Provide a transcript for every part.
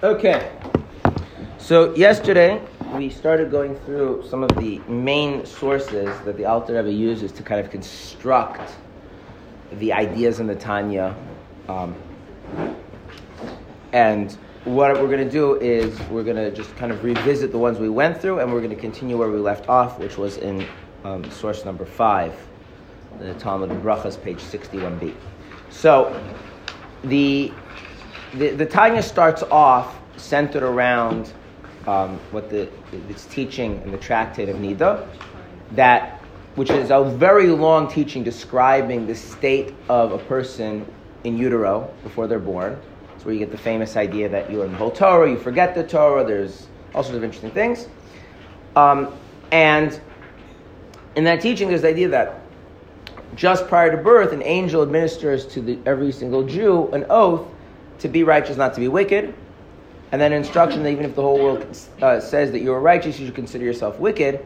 Okay. So yesterday we started going through some of the main sources that the Alter Rebbe uses to kind of construct the ideas in the Tanya. Um, and what we're going to do is we're going to just kind of revisit the ones we went through, and we're going to continue where we left off, which was in um, source number five, the Talmud Brachas, page 61b. So the the, the Tanya starts off centered around um, what the its teaching in the tractate of Nida, that which is a very long teaching describing the state of a person in utero before they're born. It's where you get the famous idea that you learn the whole Torah, you forget the Torah. There's all sorts of interesting things, um, and in that teaching, there's the idea that just prior to birth, an angel administers to the, every single Jew an oath to be righteous, not to be wicked. And then instruction that even if the whole world uh, says that you are righteous, you should consider yourself wicked.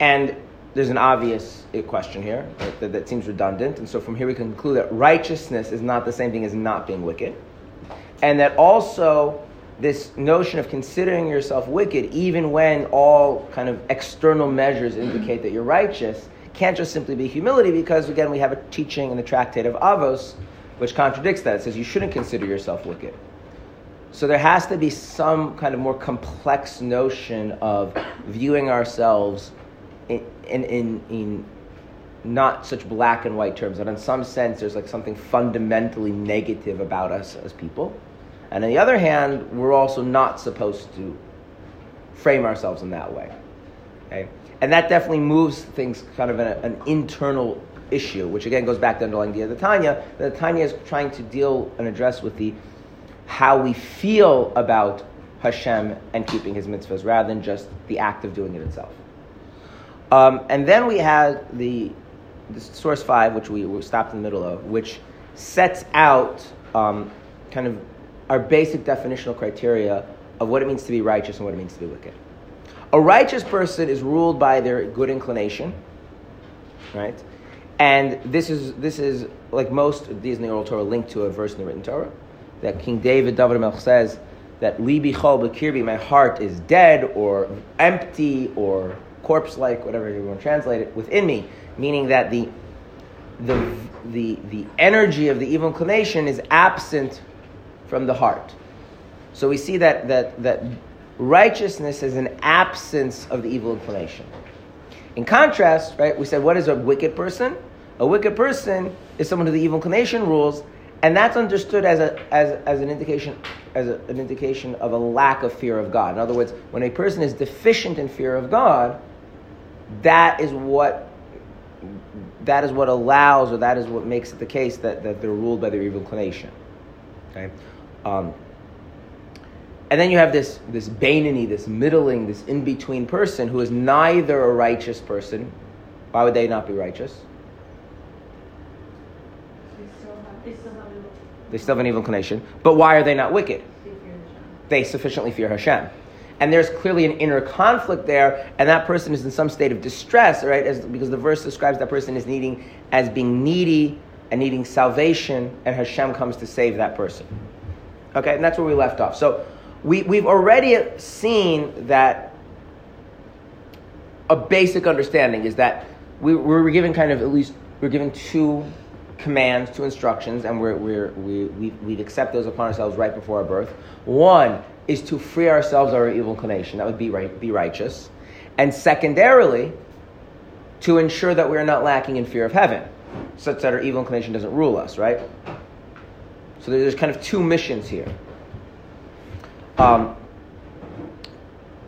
And there's an obvious question here right, that, that seems redundant. And so from here we can conclude that righteousness is not the same thing as not being wicked. And that also this notion of considering yourself wicked, even when all kind of external measures indicate that you're righteous, can't just simply be humility because, again, we have a teaching in the tractate of Avos which contradicts that. It says you shouldn't consider yourself wicked. So there has to be some kind of more complex notion of viewing ourselves in, in, in, in not such black and white terms, that in some sense there's like something fundamentally negative about us as people. And on the other hand, we're also not supposed to frame ourselves in that way. Okay? And that definitely moves things kind of in a, an internal issue, which again goes back to the underlying idea of the Tanya. The Tanya is trying to deal and address with the how we feel about Hashem and keeping His mitzvahs, rather than just the act of doing it itself. Um, and then we had the, the, source five, which we, we stopped in the middle of, which sets out um, kind of our basic definitional criteria of what it means to be righteous and what it means to be wicked. A righteous person is ruled by their good inclination, right? And this is this is like most of these in the oral Torah linked to a verse in the written Torah that King David David Melch says that libi chol b'kirbi, my heart is dead or empty or corpse-like, whatever you want to translate it, within me, meaning that the the the the energy of the evil inclination is absent from the heart. So we see that that that righteousness is an absence of the evil inclination. In contrast, right, we said what is a wicked person? A wicked person is someone who the evil inclination rules, and that's understood as, a, as, as an indication as a, an indication of a lack of fear of God. In other words, when a person is deficient in fear of God, that is what that is what allows, or that is what makes it the case that, that they're ruled by their evil inclination. Okay, um, and then you have this this Bainani, this middling, this in between person who is neither a righteous person. Why would they not be righteous? They still have an evil inclination. But why are they not wicked? They sufficiently fear Hashem. And there's clearly an inner conflict there, and that person is in some state of distress, right? As, because the verse describes that person as needing, as being needy and needing salvation, and Hashem comes to save that person. Okay, and that's where we left off. So we, we've already seen that a basic understanding is that we, we're given kind of at least, we're given two commands, two instructions, and we're, we're, we, we, we accept those upon ourselves right before our birth. One is to free ourselves of our evil inclination. That would be, right, be righteous. And secondarily, to ensure that we are not lacking in fear of heaven, such that our evil inclination doesn't rule us, right? So there's kind of two missions here. Um,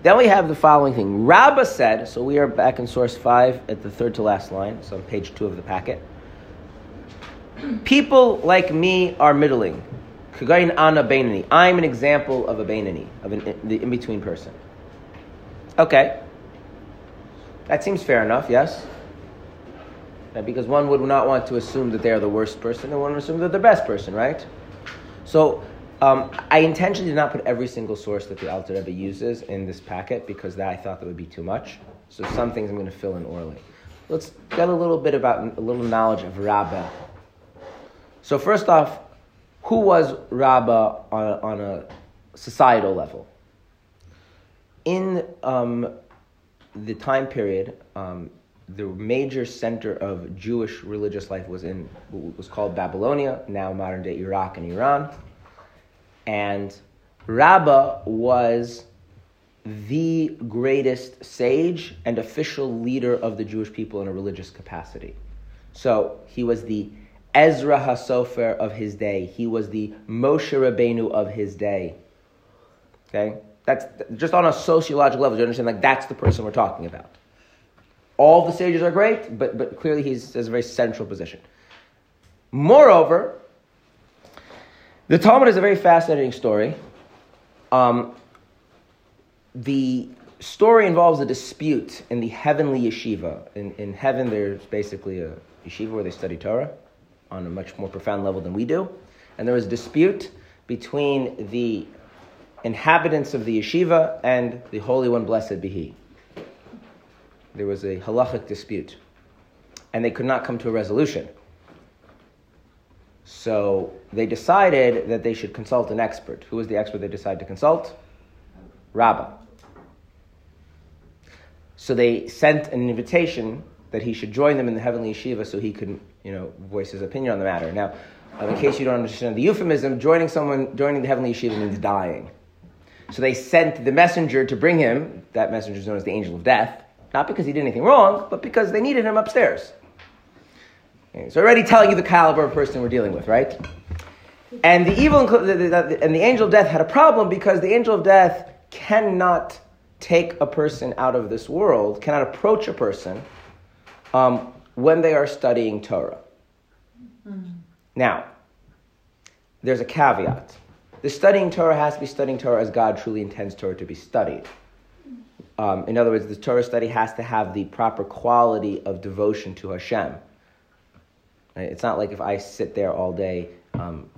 then we have the following thing. Rabbah said, so we are back in source 5 at the third to last line, so on page 2 of the packet. People like me are middling. I'm an example of a bainani, of an, the in between person. Okay. That seems fair enough, yes? Because one would not want to assume that they are the worst person, and one would assume they're the best person, right? So um, I intentionally did not put every single source that the Alter Rebbe uses in this packet because that I thought that would be too much. So some things I'm going to fill in orally. Let's get a little bit about a little knowledge of Rabbah. So first off, who was Rabbah on a, on a societal level. In um, the time period, um, the major center of Jewish religious life was in what was called Babylonia, now modern day Iraq and Iran. And Rabbah was the greatest sage and official leader of the Jewish people in a religious capacity. So he was the Ezra HaSofer of his day. He was the Moshe Rabbeinu of his day. Okay? That's just on a sociological level. You understand? Like, that's the person we're talking about. All the sages are great, but, but clearly he has a very central position. Moreover, the Talmud is a very fascinating story. Um, the story involves a dispute in the heavenly yeshiva. In, in heaven, there's basically a yeshiva where they study Torah on a much more profound level than we do. And there was a dispute between the inhabitants of the yeshiva and the Holy One, blessed be He. There was a halachic dispute, and they could not come to a resolution. So they decided that they should consult an expert. Who was the expert they decided to consult? Rabbah. So they sent an invitation that he should join them in the heavenly yeshiva so he could, you know, voice his opinion on the matter. Now, um, in case you don't understand the euphemism, joining someone, joining the heavenly yeshiva means dying. So they sent the messenger to bring him. That messenger is known as the angel of death, not because he did anything wrong, but because they needed him upstairs. Okay, so already telling you the caliber of person we're dealing with, right? And the evil and the angel of death had a problem because the angel of death cannot take a person out of this world, cannot approach a person um, when they are studying Torah. Mm. Now, there's a caveat. The studying Torah has to be studying Torah as God truly intends Torah to be studied. Um, in other words, the Torah study has to have the proper quality of devotion to Hashem. It's not like if I sit there all day um,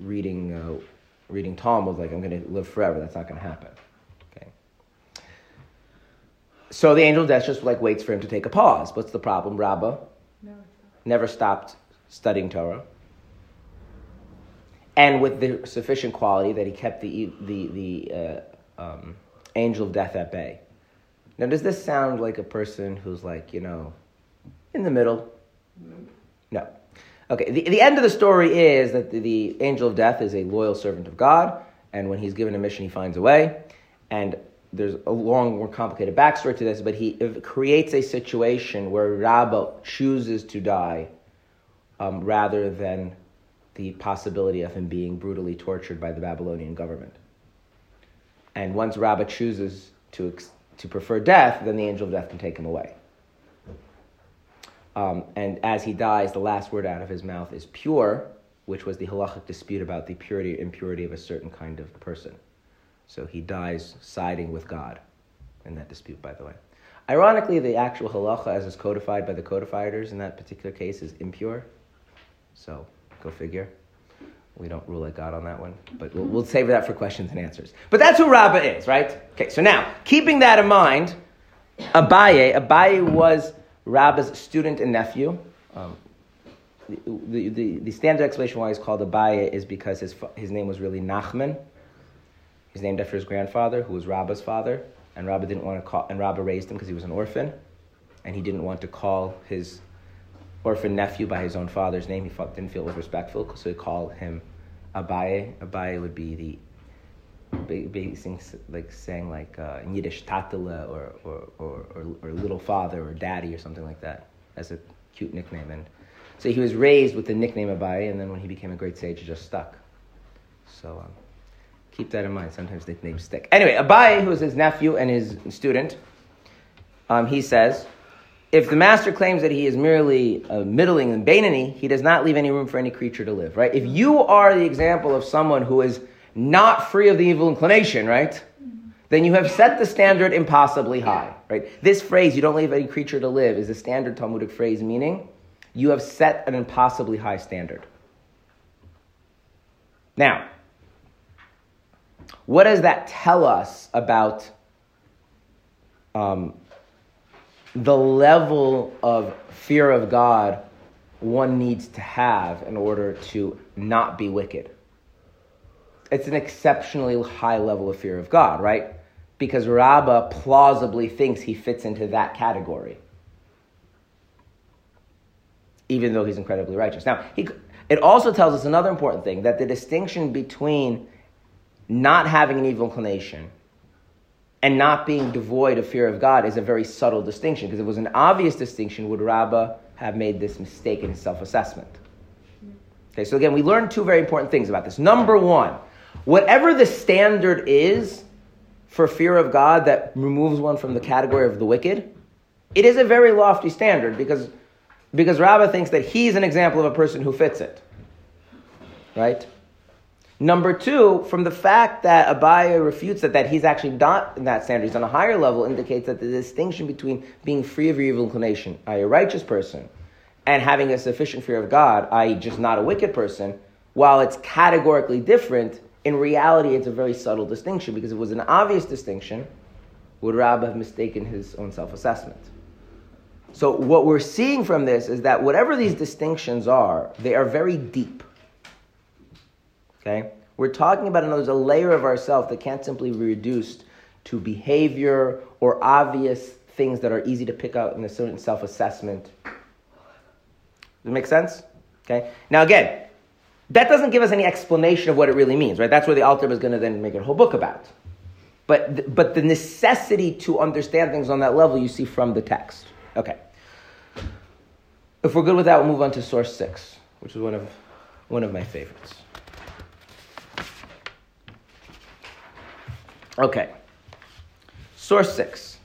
reading, uh, reading Talmud, like I'm going to live forever. That's not going to happen. Okay. So the angel of death just like waits for him to take a pause. What's the problem? Rabbah never stopped studying Torah. And with the sufficient quality that he kept the, the, the uh, um, angel of death at bay. Now, does this sound like a person who's like, you know, in the middle? No. Okay, the, the end of the story is that the, the angel of death is a loyal servant of God, and when he's given a mission, he finds a way. And there's a long, more complicated backstory to this, but he creates a situation where Rabbah chooses to die um, rather than the possibility of him being brutally tortured by the Babylonian government. And once Rabbah chooses to, to prefer death, then the angel of death can take him away. Um, and as he dies, the last word out of his mouth is pure, which was the halachic dispute about the purity or impurity of a certain kind of person. So he dies siding with God in that dispute, by the way. Ironically, the actual halacha, as is codified by the codifiers in that particular case, is impure. So, go figure. We don't rule like God on that one, but we'll, we'll save that for questions and answers. But that's who Rabbah is, right? Okay, so now, keeping that in mind, Abaye, Abaye was Rabbah's student and nephew. Um, the, the, the, standard explanation why he's called Abaye is because his, his name was really Nachman. He's named after his grandfather, who was Rabbah's father, and Rabbah didn't want to call, and Rabbah raised him because he was an orphan, and he didn't want to call his orphan nephew by his own father's name. He didn't feel it was respectful, so he called him Abaye. Abaye would be the basing, like saying like uh, in Yiddish tatala or, or, or, or, or little father or daddy or something like that as a cute nickname. And so he was raised with the nickname Abaye, and then when he became a great sage, it just stuck. So um, keep that in mind. Sometimes nicknames stick. Anyway, Abaye, who is his nephew and his student, um, he says, if the master claims that he is merely a middling and Bainani, he does not leave any room for any creature to live, right? If you are the example of someone who is not free of the evil inclination, right? Then you have set the standard impossibly high, right? This phrase, you don't leave any creature to live, is a standard Talmudic phrase meaning you have set an impossibly high standard. Now, what does that tell us about um, the level of fear of God one needs to have in order to not be wicked? It's an exceptionally high level of fear of God, right? Because Rabbah plausibly thinks he fits into that category, even though he's incredibly righteous. Now, he, it also tells us another important thing that the distinction between not having an evil inclination and not being devoid of fear of God is a very subtle distinction. Because if it was an obvious distinction, would Rabbah have made this mistake in his self assessment? Okay, so again, we learned two very important things about this. Number one, whatever the standard is for fear of God that removes one from the category of the wicked, it is a very lofty standard because, because Rabbah thinks that he's an example of a person who fits it. Right? Number two, from the fact that Abaye refutes it, that he's actually not in that standard, he's on a higher level, indicates that the distinction between being free of your evil inclination, i.e., a righteous person, and having a sufficient fear of God, i.e., just not a wicked person, while it's categorically different, in reality it's a very subtle distinction because if it was an obvious distinction, would Rab have mistaken his own self assessment? So, what we're seeing from this is that whatever these distinctions are, they are very deep. Okay? We're talking about another layer of ourself that can't simply be reduced to behavior or obvious things that are easy to pick out in a certain self assessment. Does it make sense? Okay? Now, again, that doesn't give us any explanation of what it really means, right? That's where the Alter is going to then make a whole book about. But, but the necessity to understand things on that level you see from the text. Okay. If we're good with that, we'll move on to source six, which is one of, one of my favorites. Okay. Source six.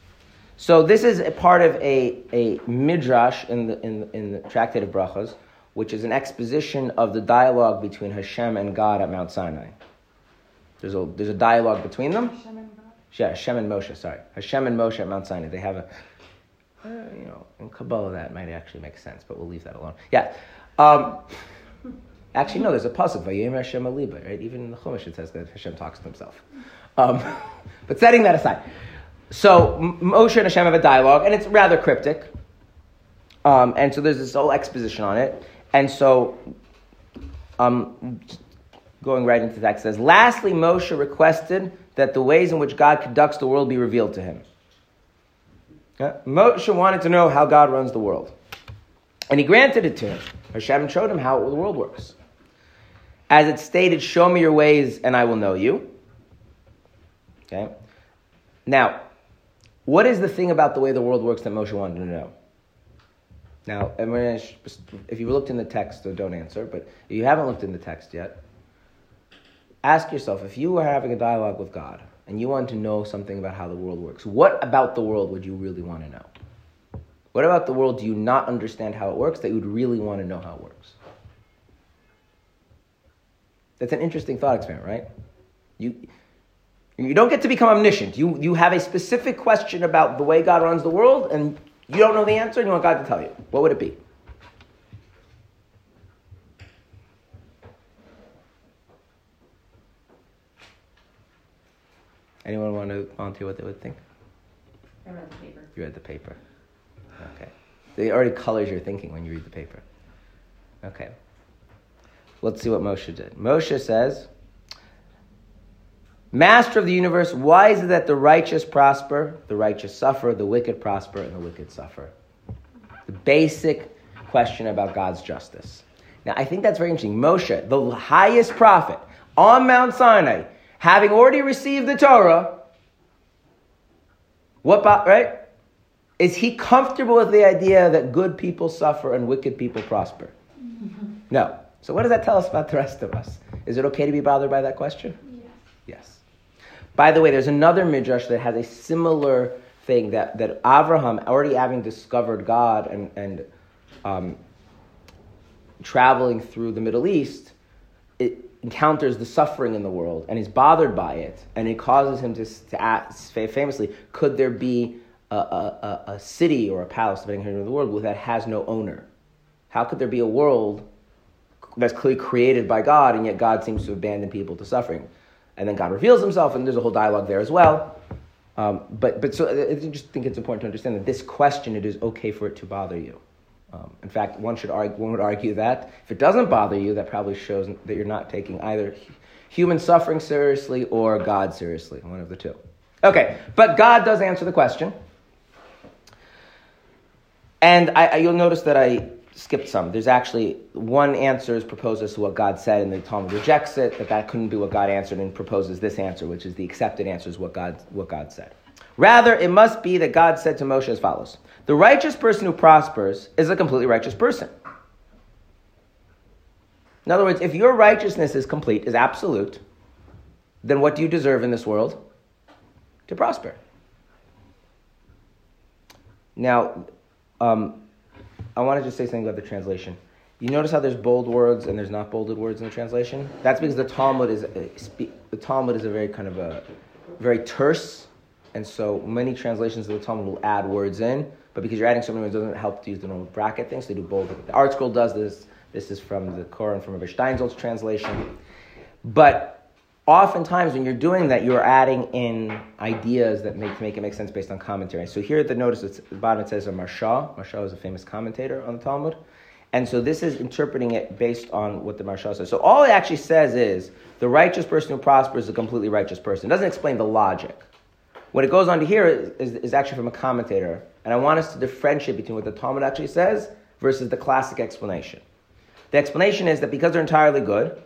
So this is a part of a, a midrash in the, in, in the Tractate of Brachas, which is an exposition of the dialogue between Hashem and God at Mount Sinai. There's a, there's a dialogue between them. Hashem and God? Yeah, Hashem and Moshe, sorry. Hashem and Moshe at Mount Sinai. They have a, uh, you know, in Kabbalah that might actually make sense, but we'll leave that alone. Yeah. Um, actually, no, there's a pasuk, Vayim Hashem Aliba, right? Even in the Chumash it says that Hashem talks to himself. Um, but setting that aside. So Moshe and Hashem have a dialogue, and it's rather cryptic. Um, and so there's this whole exposition on it. And so, um, going right into that, says, Lastly, Moshe requested that the ways in which God conducts the world be revealed to him. Yeah? Moshe wanted to know how God runs the world. And he granted it to him. Hashem showed him how the world works. As it stated, Show me your ways and I will know you. Okay? Now, what is the thing about the way the world works that Moshe wanted to know? Now, if you looked in the text, so don't answer, but if you haven't looked in the text yet, ask yourself if you were having a dialogue with God and you want to know something about how the world works, what about the world would you really want to know? What about the world do you not understand how it works that you would really want to know how it works? That's an interesting thought experiment, right? You, you don't get to become omniscient. You, you have a specific question about the way God runs the world, and you don't know the answer, and you want God to tell you. What would it be? Anyone want to volunteer what they would think? I read the paper. You read the paper. Okay. It already colors your thinking when you read the paper. Okay. Let's see what Moshe did. Moshe says, Master of the universe, why is it that the righteous prosper, the righteous suffer, the wicked prosper, and the wicked suffer? The basic question about God's justice. Now, I think that's very interesting. Moshe, the highest prophet on Mount Sinai, having already received the Torah, what, about, right? Is he comfortable with the idea that good people suffer and wicked people prosper? No. So, what does that tell us about the rest of us? Is it okay to be bothered by that question? Yes. Yes. By the way, there's another midrash that has a similar thing that, that Avraham, already having discovered God and, and um, traveling through the Middle East, it encounters the suffering in the world and is bothered by it, and it causes him to, to ask famously, could there be a, a, a city or a palace, depending on the world, that has no owner? How could there be a world that's clearly created by God, and yet God seems to abandon people to suffering? And then God reveals himself, and there's a whole dialogue there as well. Um, but, but so I just think it's important to understand that this question, it is okay for it to bother you. Um, in fact, one, should argue, one would argue that if it doesn't bother you, that probably shows that you're not taking either human suffering seriously or God seriously, one of the two. Okay, but God does answer the question. And I, I, you'll notice that I skipped some. There's actually one answer is proposed as to what God said, and the Talmud rejects it, that that couldn't be what God answered, and proposes this answer, which is the accepted answer, is what God, what God said. Rather, it must be that God said to Moshe as follows The righteous person who prospers is a completely righteous person. In other words, if your righteousness is complete, is absolute, then what do you deserve in this world? To prosper. Now, um, I want to just say something about the translation. You notice how there's bold words and there's not bolded words in the translation? That's because the Talmud is uh, the Talmud is a very kind of a very terse, and so many translations of the Talmud will add words in, but because you're adding so many words, it doesn't help to use the normal bracket things. They do bold. The ArtScroll does this. This is from the Koren from Rabbi Steinsaltz translation. But oftentimes when you're doing that, you're adding in ideas that make, make it make sense based on commentary. So here at the notice, at the bottom it says a Maharsha. Maharsha is a famous commentator on the Talmud. And so this is interpreting it based on what the Maharsha says. So all it actually says is the righteous person who prospers is a completely righteous person. It doesn't explain the logic. What it goes on to here is, is, is actually from a commentator. And I want us to differentiate between what the Talmud actually says versus the classic explanation. The explanation is that because they're entirely good,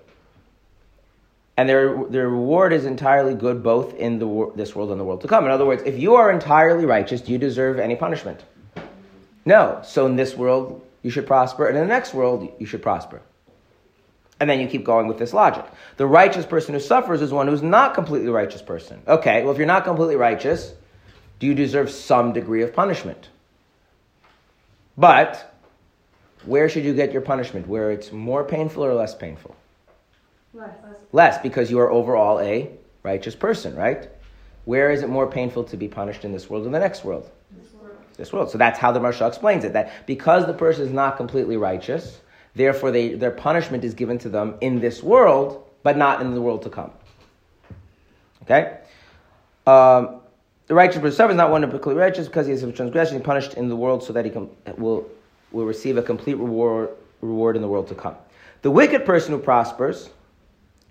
and their, their reward is entirely good both in the, this world and the world to come. In other words, if you are entirely righteous, do you deserve any punishment? No. So in this world, you should prosper, and in the next world, you should prosper. And then you keep going with this logic. The righteous person who suffers is one who's not completely righteous person. Okay, well, if you're not completely righteous, do you deserve some degree of punishment? But where should you get your punishment? Where it's more painful or less painful? Less. Less, because you are overall a righteous person, right? Where is it more painful to be punished in this world than the next world? This world. This world. So that's how the Maharsha explains it. That because the person is not completely righteous, therefore they, their punishment is given to them in this world, but not in the world to come. Okay? Um, the righteous person is not one particularly righteous because he is a transgression, punished in the world so that he will will receive a complete reward, reward in the world to come. The wicked person who prospers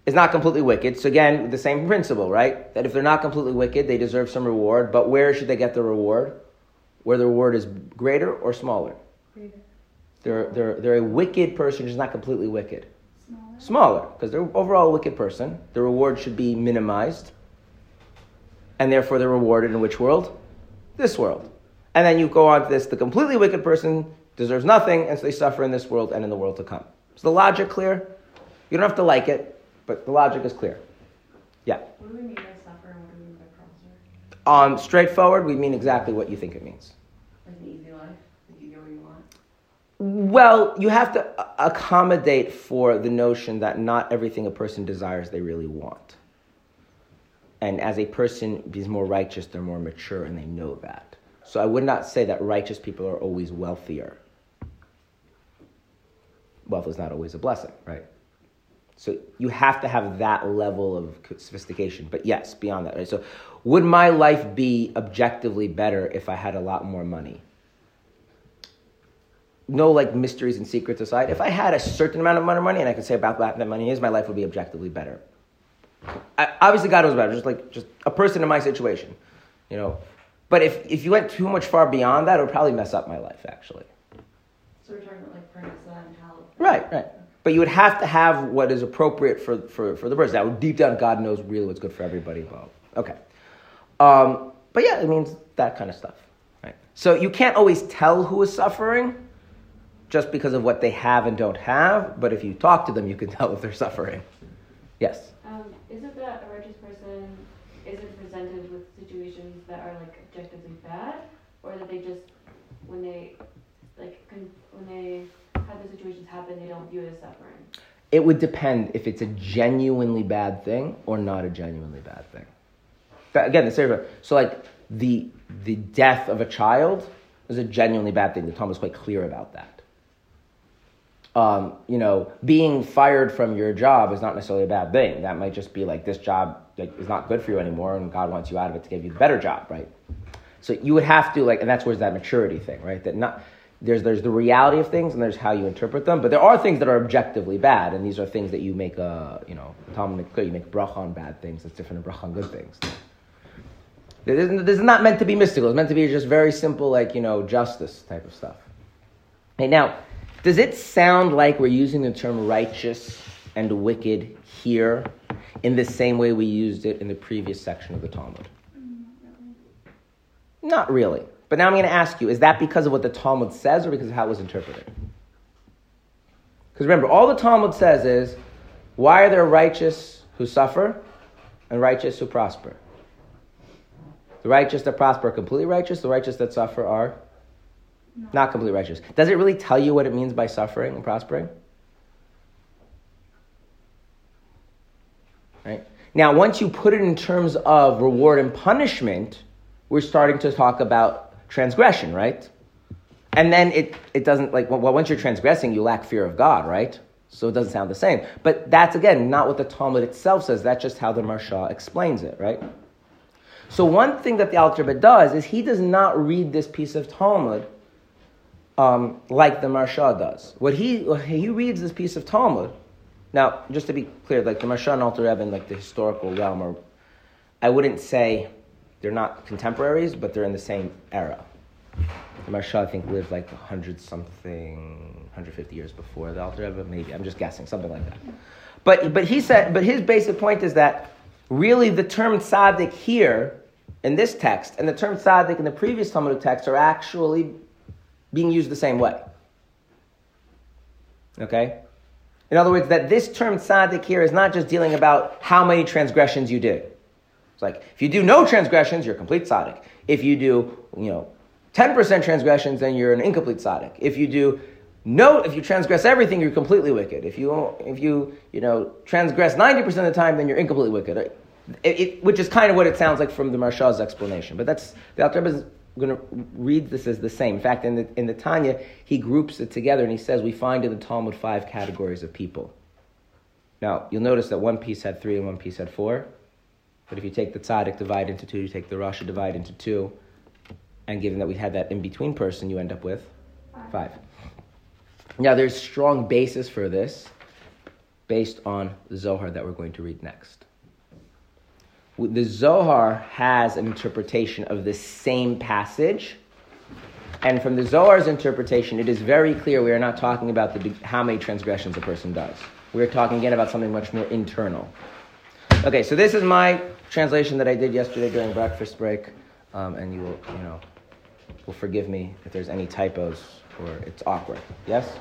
is not completely wicked. So again, the same principle, right? That if they're not completely wicked, they deserve some reward. But where should they get the reward? Where the reward is greater or smaller? Greater. They're, they're, they're a wicked person who's not completely wicked. Smaller. Smaller, because they're overall a wicked person. The reward should be minimized. And therefore they're rewarded in which world? This world. And then you go on to this, the completely wicked person deserves nothing, and so they suffer in this world and in the world to come. Is the logic clear? You don't have to like it, but the logic is clear. Yeah. What do we mean by suffer and what do we mean by prosper? Um, straightforward, we mean exactly what you think it means. Like an easy life? Like you get what you want? Well, you have to accommodate for the notion that not everything a person desires they really want. And as a person is more righteous, they're more mature and they know that. So I would not say that righteous people are always wealthier. Wealth is not always a blessing, right? So you have to have that level of sophistication. But yes, beyond that, right? So would my life be objectively better if I had a lot more money? no like mysteries and secrets aside, if I had a certain amount of money and I could say about that that money is, my life would be objectively better. I, obviously, God knows better. Just like just a person in my situation, you know. But if if you went too much far beyond that, it would probably mess up my life. Actually, So we're talking about like and health. right, right. But you would have to have what is appropriate for for, for the person. Now, deep down, God knows really what's good for everybody. Well, okay. Um, but yeah, it means that kind of stuff, right? So you can't always tell who is suffering just because of what they have and don't have. But if you talk to them, you can tell if they're suffering. Yes. Um, is it that a righteous person isn't presented with situations that are like objectively bad, or that they just, when they, like, when they have the situations happen, they don't view it as suffering? It would depend if it's a genuinely bad thing or not a genuinely bad thing. But again, the same. So, like the the death of a child is a genuinely bad thing. The Talmud is quite clear about that. Um, you know, being fired from your job is not necessarily a bad thing. That might just be like this job like, is not good for you anymore, and God wants you out of it to give you the better job, right? So you would have to like, and that's where's that maturity thing, right? That not there's there's the reality of things and there's how you interpret them. But there are things that are objectively bad, and these are things that you make a you know Talmud make clear you make bracha on bad things. That's different than bracha on good things. This is, this is not meant to be mystical. It's meant to be just very simple, like you know, justice type of stuff. Hey, now, does it sound like we're using the term righteous and wicked here in the same way we used it in the previous section of the Talmud? Mm, not really. But now I'm going to ask you is that because of what the Talmud says or because of how it was interpreted? Because remember, all the Talmud says is why are there righteous who suffer and righteous who prosper? The righteous that prosper are completely righteous, the righteous that suffer are no. not completely righteous. Does it really tell you what it means by suffering and prospering? Right? Now, once you put it in terms of reward and punishment, we're starting to talk about transgression, right? And then it, it doesn't, like, well, once you're transgressing, you lack fear of God, right? So it doesn't sound the same. But that's, again, not what the Talmud itself says. That's just how the Maharsha explains it, right? So one thing that the Alter does is he does not read this piece of Talmud um, like the Maharsha does. What he, he reads this piece of Talmud, now, just to be clear, like the Maharsha and Alter Rebbe like the historical realm are, I wouldn't say they're not contemporaries, but they're in the same era. The Maharsha, I think, lived like 100 something, 150 years before the Alter Rebbe, maybe. I'm just guessing, something like that. But, but he said, but his basic point is that really the term tzaddik here in this text and the term tzaddik in the previous Talmudic text are actually being used the same way. Okay? In other words, that this term tzaddik here is not just dealing about how many transgressions you did. It's like if you do no transgressions, you're complete tzaddik. If you do, you know, 10% transgressions, then you're an incomplete tzaddik. If you do no, if you transgress everything, you're completely wicked. If you, if you, you know, transgress 90% of the time, then you're incompletely wicked. Uh, it, it, which is kind of what it sounds like from the Maharsha's explanation. But that's, the Alter is going to read this as the same. In fact, in the, in the Tanya, he groups it together and he says, we find in the Talmud five categories of people. Now, you'll notice that one piece had three and one piece had four. But if you take the tzaddik, divide into two, you take the rasha, divide into two, and given that we had that in between person, you end up with five. Now, there's strong basis for this based on the Zohar that we're going to read next. The Zohar has an interpretation of the same passage. And from the Zohar's interpretation, it is very clear we are not talking about the, how many transgressions a person does. We're talking again about something much more internal. Okay, so this is my translation that I did yesterday during breakfast break, um, and you will, you know, will forgive me if there's any typos or it's awkward. Yes?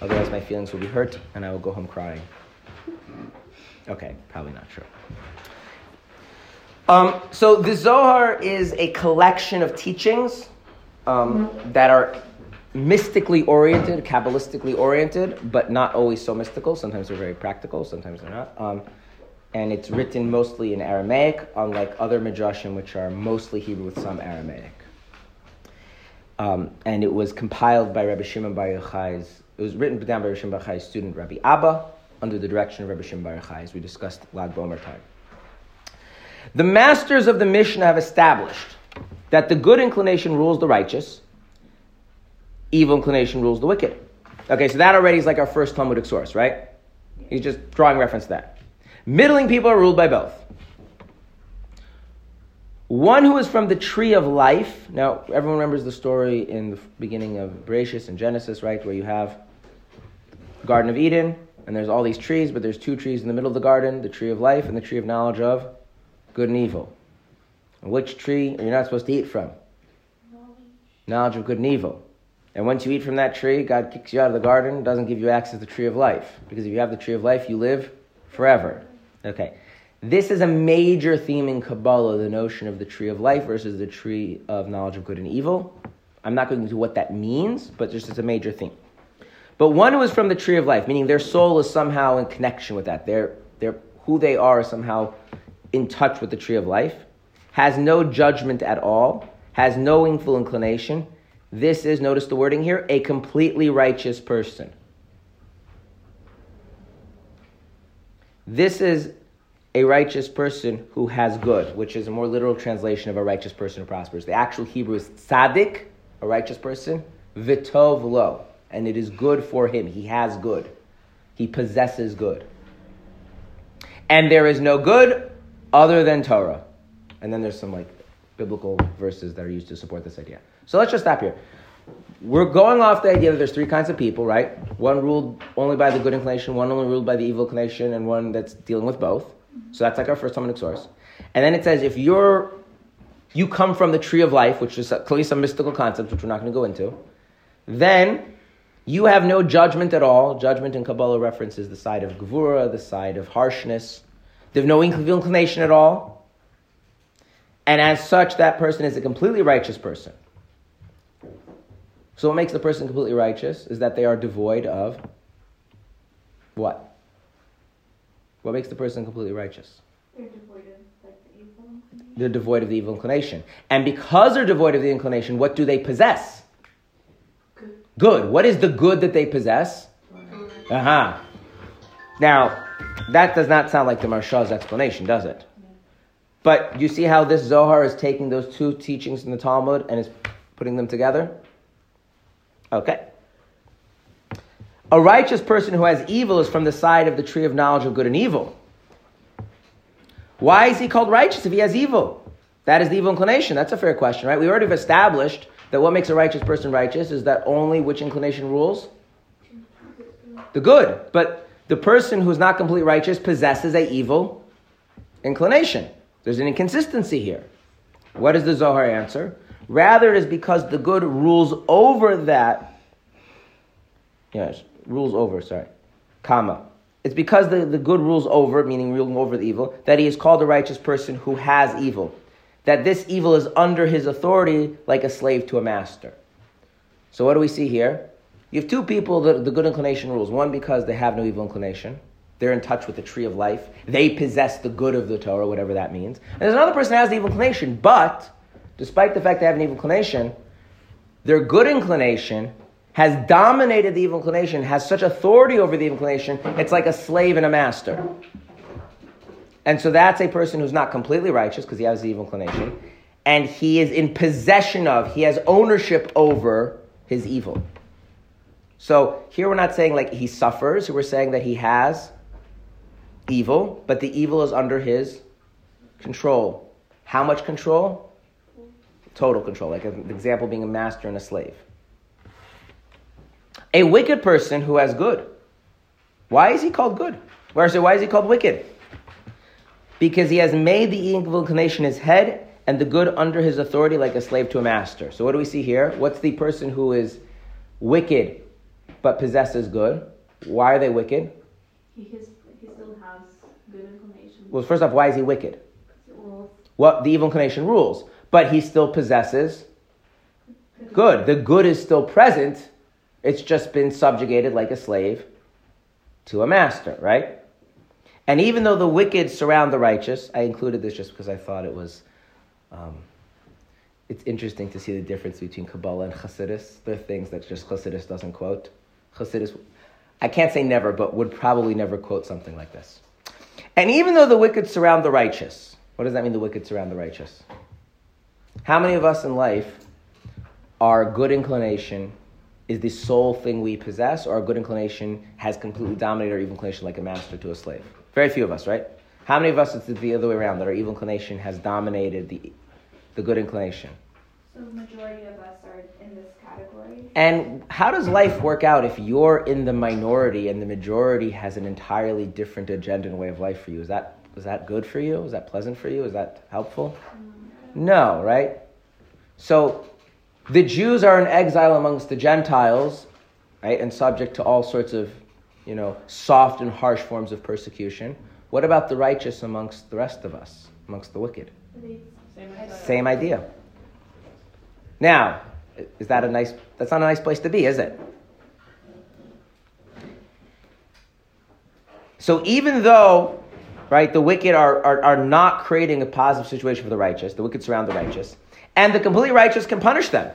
Otherwise, my feelings will be hurt, and I will go home crying. Okay, probably not true. Um, so the Zohar is a collection of teachings um, that are mystically oriented, kabbalistically oriented, but not always so mystical. Sometimes they're very practical, sometimes they're not. Um, and it's written mostly in Aramaic, unlike other midrashim, which are mostly Hebrew with some Aramaic. Um, and it was compiled by Rabbi Shimon Bar Yochai's, it was written down by Rabbi Shimon Bar Yochai's student, Rabbi Abba, under the direction of Rabbi Shimon Bar Yochai, as we discussed Lag BaOmer time. The masters of the Mishnah have established that the good inclination rules the righteous, evil inclination rules the wicked. Okay, so that already is like our first Talmudic source, right? He's just drawing reference to that. Middling people are ruled by both. One who is from the tree of life. Now, everyone remembers the story in the beginning of Bereshis and Genesis, right? Where you have Garden of Eden, and there's all these trees, but there's two trees in the middle of the garden the tree of life and the tree of knowledge of good and evil. And which tree are you not supposed to eat from? Knowledge. knowledge of good and evil. And once you eat from that tree, God kicks you out of the garden, doesn't give you access to the tree of life. Because if you have the tree of life, you live forever. Okay. This is a major theme in Kabbalah, the notion of the tree of life versus the tree of knowledge of good and evil. I'm not going into what that means, but just it's a major theme. But one who is from the tree of life, meaning their soul is somehow in connection with that. They're, they're, who they are is somehow in touch with the tree of life, has no judgment at all, has no willful inclination. This is, notice the wording here, a completely righteous person. This is a righteous person who has good, which is a more literal translation of a righteous person who prospers. The actual Hebrew is tzaddik, a righteous person, vitov lo, and it is good for him. He has good. He possesses good. And there is no good other than Torah. And then there's some like biblical verses that are used to support this idea. So let's just stop here. We're going off the idea that there's three kinds of people, right? One ruled only by the good inclination, one only ruled by the evil inclination, and one that's dealing with both. So that's like our first Talmudic source. And then it says if you're you come from the tree of life, which is clearly some mystical concept, which we're not going to go into, then you have no judgment at all. Judgment in Kabbalah references the side of gevura, the side of harshness. Have no inclination at all. And as such, that person is a completely righteous person. So what makes the person completely righteous is that they are devoid of what? What makes the person completely righteous? They're devoid of like the evil. They're devoid of the evil inclination. And because they're devoid of the inclination, what do they possess? Good. Good. What is the good that they possess? Uh huh. Now, that does not sound like the Maharsha's explanation, does it? But you see how this Zohar is taking those two teachings in the Talmud and is putting them together? Okay. A righteous person who has evil is from the side of the tree of knowledge of good and evil. Why is he called righteous if he has evil? That is the evil inclination. That's a fair question, right? We already have established that what makes a righteous person righteous is that only which inclination rules? The good. But the person who's not completely righteous possesses a evil inclination. There's an inconsistency here. What does the Zohar answer? Rather, it is because the good rules over that. Yes, rules over, sorry. Comma. It's because the, the good rules over, meaning ruling over the evil, that he is called a righteous person who has evil. That this evil is under his authority like a slave to a master. So what do we see here? You have two people that the good inclination rules. One because they have no evil inclination. They're in touch with the tree of life. They possess the good of the Torah, whatever that means. And there's another person that has the evil inclination, but despite the fact they have an evil inclination, their good inclination has dominated the evil inclination, has such authority over the evil inclination, it's like a slave and a master. And so that's a person who's not completely righteous because he has the evil inclination, and he is in possession of, he has ownership over his evil. So here we're not saying like he suffers, we're saying that he has evil, but the evil is under his control. How much control? Total control, like an example being a master and a slave. A wicked person who has good. Why is he called good? Why is he called wicked? Because he has made the evil inclination his head and the good under his authority like a slave to a master. So what do we see here? What's the person who is wicked but possesses good? Why are they wicked? He, has, he still has good inclination. Well, first off, why is he wicked? Well, Well, the evil inclination rules, but he still possesses good. The good is still present. It's just been subjugated like a slave to a master, right? And even though the wicked surround the righteous, I included this just because I thought it was. Um, it's interesting to see the difference between Kabbalah and Chassidus. There are things that just Chassidus doesn't quote. Chassidus, I can't say never, but would probably never quote something like this. And even though the wicked surround the righteous, what does that mean, the wicked surround the righteous? How many of us in life are good inclination is the sole thing we possess, or our good inclination has completely dominated our evil inclination like a master to a slave? Very few of us, right? How many of us it's the other way around, that our evil inclination has dominated the, the good inclination? so the majority of us are in this category. And how does life work out if you're in the minority and the majority has an entirely different agenda and way of life for you? Is that, is that good for you? Is that pleasant for you? Is that helpful? Mm, No, right? So the Jews are in exile amongst the Gentiles, right, and subject to all sorts of, you know, soft and harsh forms of persecution. What about the righteous amongst the rest of us, amongst the wicked? Same idea. Now, is that a nice? That's not a nice place to be, is it? So even though, right, the wicked are, are, are not creating a positive situation for the righteous, the wicked surround the righteous, and the completely righteous can punish them.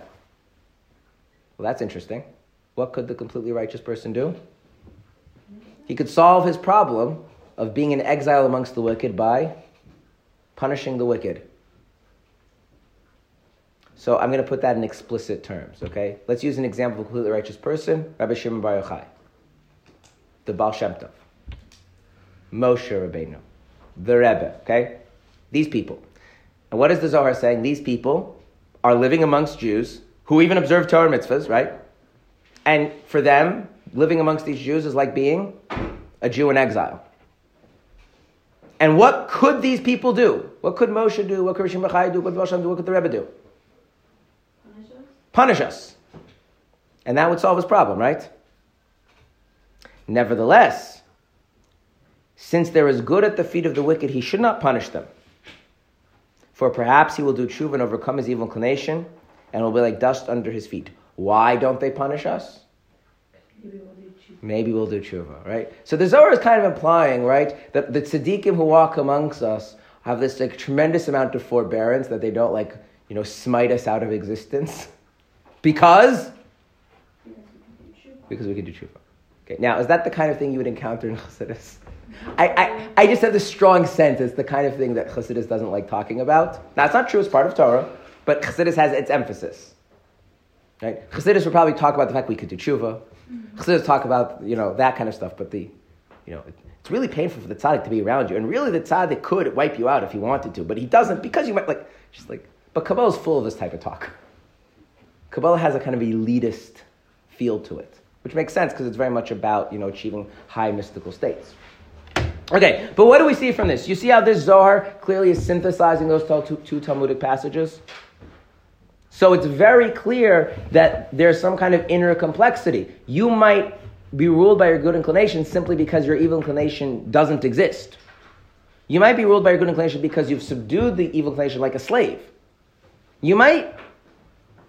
Well, that's interesting. What could the completely righteous person do? He could solve his problem of being in exile amongst the wicked by punishing the wicked. So I'm going to put that in explicit terms, okay? Let's use an example of a completely righteous person, Rabbi Shimon Bar Yochai, the Baal Shem Tov, Moshe Rabbeinu, the Rebbe, okay? These people. And what is the Zohar saying? These people are living amongst Jews who even observe Torah mitzvahs, right? And for them, living amongst these Jews is like being a Jew in exile. And what could these people do? What could Moshe do? What could Rishon Bachai do? What could Moshe do? What could the Rebbe do? Punish us? Punish us. And that would solve his problem, right? Nevertheless, since there is good at the feet of the wicked, he should not punish them. For perhaps he will do tshuva and overcome his evil inclination, and will be like dust under his feet. Why don't they punish us? Maybe we'll do choose. Maybe we'll do tshuva, right? So the Zohar is kind of implying, right, that the tzaddikim who walk amongst us have this like tremendous amount of forbearance that they don't like, you know, smite us out of existence because because we can do tshuva. Okay, now is that the kind of thing you would encounter in Chassidus? I, I, I just have this strong sense it's the kind of thing that Chassidus doesn't like talking about. Now it's not true; it's part of Torah, but Chassidus has its emphasis. Right? Chassidus would probably talk about the fact we could do tshuva. Chassidus talk about you know that kind of stuff, but the you know it, it's really painful for the tzaddik to be around you, and really the tzaddik could wipe you out if he wanted to, but he doesn't because you might like just like. But Kabbalah is full of this type of talk. Kabbalah has a kind of elitist feel to it, which makes sense because it's very much about you know achieving high mystical states. Okay, but what do we see from this? You see how this Zohar clearly is synthesizing those two, two Talmudic passages? So it's very clear that there's some kind of inner complexity. You might be ruled by your good inclination simply because your evil inclination doesn't exist. You might be ruled by your good inclination because you've subdued the evil inclination like a slave. You might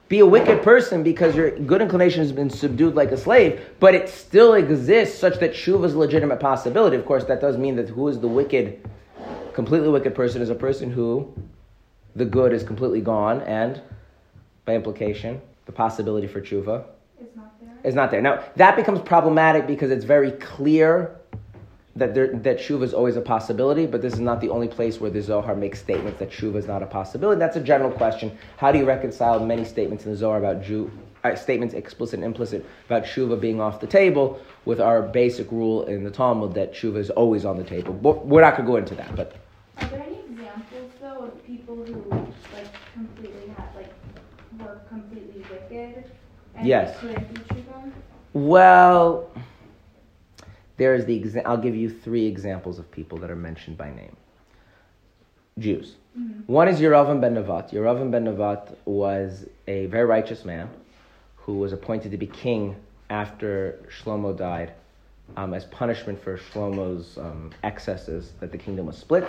be a wicked person because your good inclination has been subdued like a slave, but it still exists such that shuva is a legitimate possibility. Of course, that does mean that who is the wicked, completely wicked person is a person who the good is completely gone, and by implication, the possibility for tshuva is not there. is not there. Now, that becomes problematic because it's very clear that there, that shuva is always a possibility, but this is not the only place where the Zohar makes statements that shuva is not a possibility. That's a general question. How do you reconcile many statements in the Zohar about Jew, uh, statements explicit and implicit about shuva being off the table with our basic rule in the Talmud that shuva is always on the table? But we're not going to go into that, but Are there any examples though of people who like completely had like were completely wicked and Yes. Well, there is the exa- I'll give you three examples of people that are mentioned by name. Jews. One is Yeravam ben Nevat. Yeravam ben Nevat was a very righteous man who was appointed to be king after Shlomo died um, as punishment for Shlomo's um, excesses that the kingdom was split.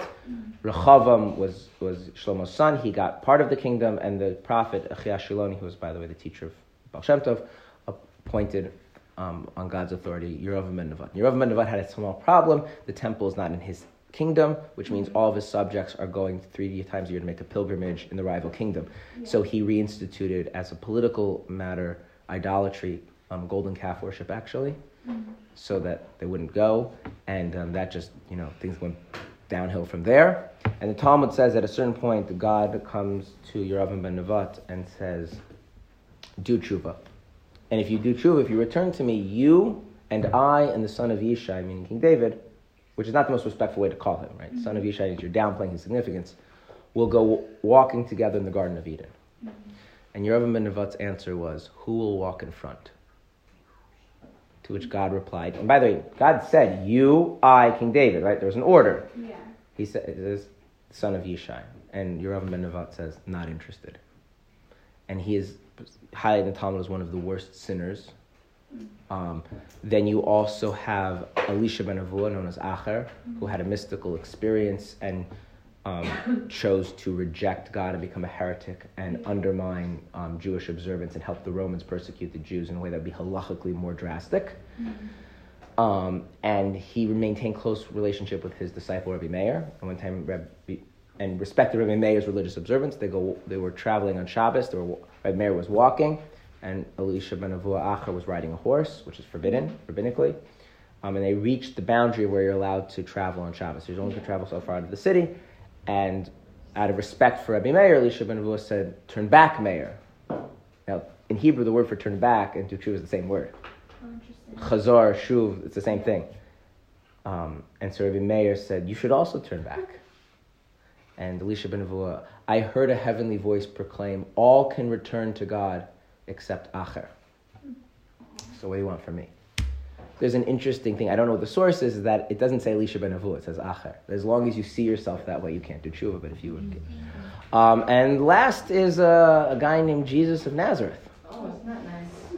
Rechavam was, was Shlomo's son. He got part of the kingdom, and the prophet Achia Shiloni, who was, by the way, the teacher of Baal Shem Tov, appointed um, on God's authority Yeravam ben Nevat. Yeravam ben Nevat had a small problem. The temple is not in his kingdom, which means all of his subjects are going three times a year to make a pilgrimage in the rival kingdom. So he reinstituted, as a political matter, idolatry, um, golden calf worship, actually, so that they wouldn't go. And um, that just, you know, things went downhill from there. And the Talmud says at a certain point, God comes to Yeravam ben Nevat and says, do tshuva. And if you do tshuva, if you return to me, you and I and the son of Yishai, meaning King David, which is not the most respectful way to call him, right? Son of mm-hmm. Yishai means you're downplaying his significance, will go walking together in the Garden of Eden. Mm-hmm. And Yeravam ben Nevat's answer was, Who will walk in front? To which God replied, and by the way, God said, You, I, King David, right? There was an order. Yeah. He said, it is son of Yishai. And Yeravam ben Nevat says, not interested. And he is highlighted in the Talmud as one of the worst sinners. Um, then you also have Elisha ben Avua, known as Acher, who had a mystical experience and um, chose to reject God and become a heretic and undermine um, Jewish observance and help the Romans persecute the Jews in a way that would be halachically more drastic. Um, and he maintained close relationship with his disciple Rabbi Meir. And one time, Rabbi, and respect respected Rabbi Meir's religious observance, they go. They were traveling on Shabbos. They were, Rabbi Meir was walking, and Elisha ben Avua Acher was riding a horse, which is forbidden rabbinically. Um, and they reached the boundary where you're allowed to travel on Shabbos. You're only to travel so far out of the city, and out of respect for Rabbi Meir, Elisha ben Avua said, turn back, Meir. Now, in Hebrew, the word for turn back and to is the same word. Chazar, shuv, it's the same thing. Um, and so Rabbi Meir said, you should also turn back. And Elisha ben Avua, I heard a heavenly voice proclaim, all can return to God except Acher. So what do you want from me? There's an interesting thing. I don't know what the source is, is that it doesn't say Elisha ben Avua, it says Acher. As long as you see yourself that way, you can't do tshuva, but if you would. Um, and last is uh, a guy named Jesus of Nazareth. Oh, it's not nice.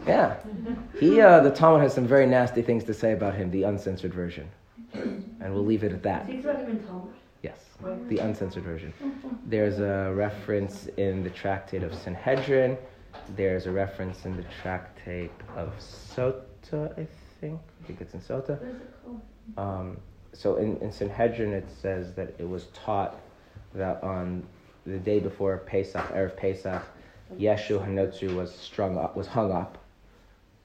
Yeah. He, uh, the Talmud has some very nasty things to say about him, the uncensored version. And we'll leave it at that. About him in Talmud. The uncensored version. There's a reference in the tractate of Sanhedrin. There's a reference in the tractate of Sota, I think. I think it's in Sota. What is it called? Um, so in, in Sanhedrin, it says that it was taught that on the day before Pesach, Erev Pesach, Yeshu Hanotzri was strung up, was hung up.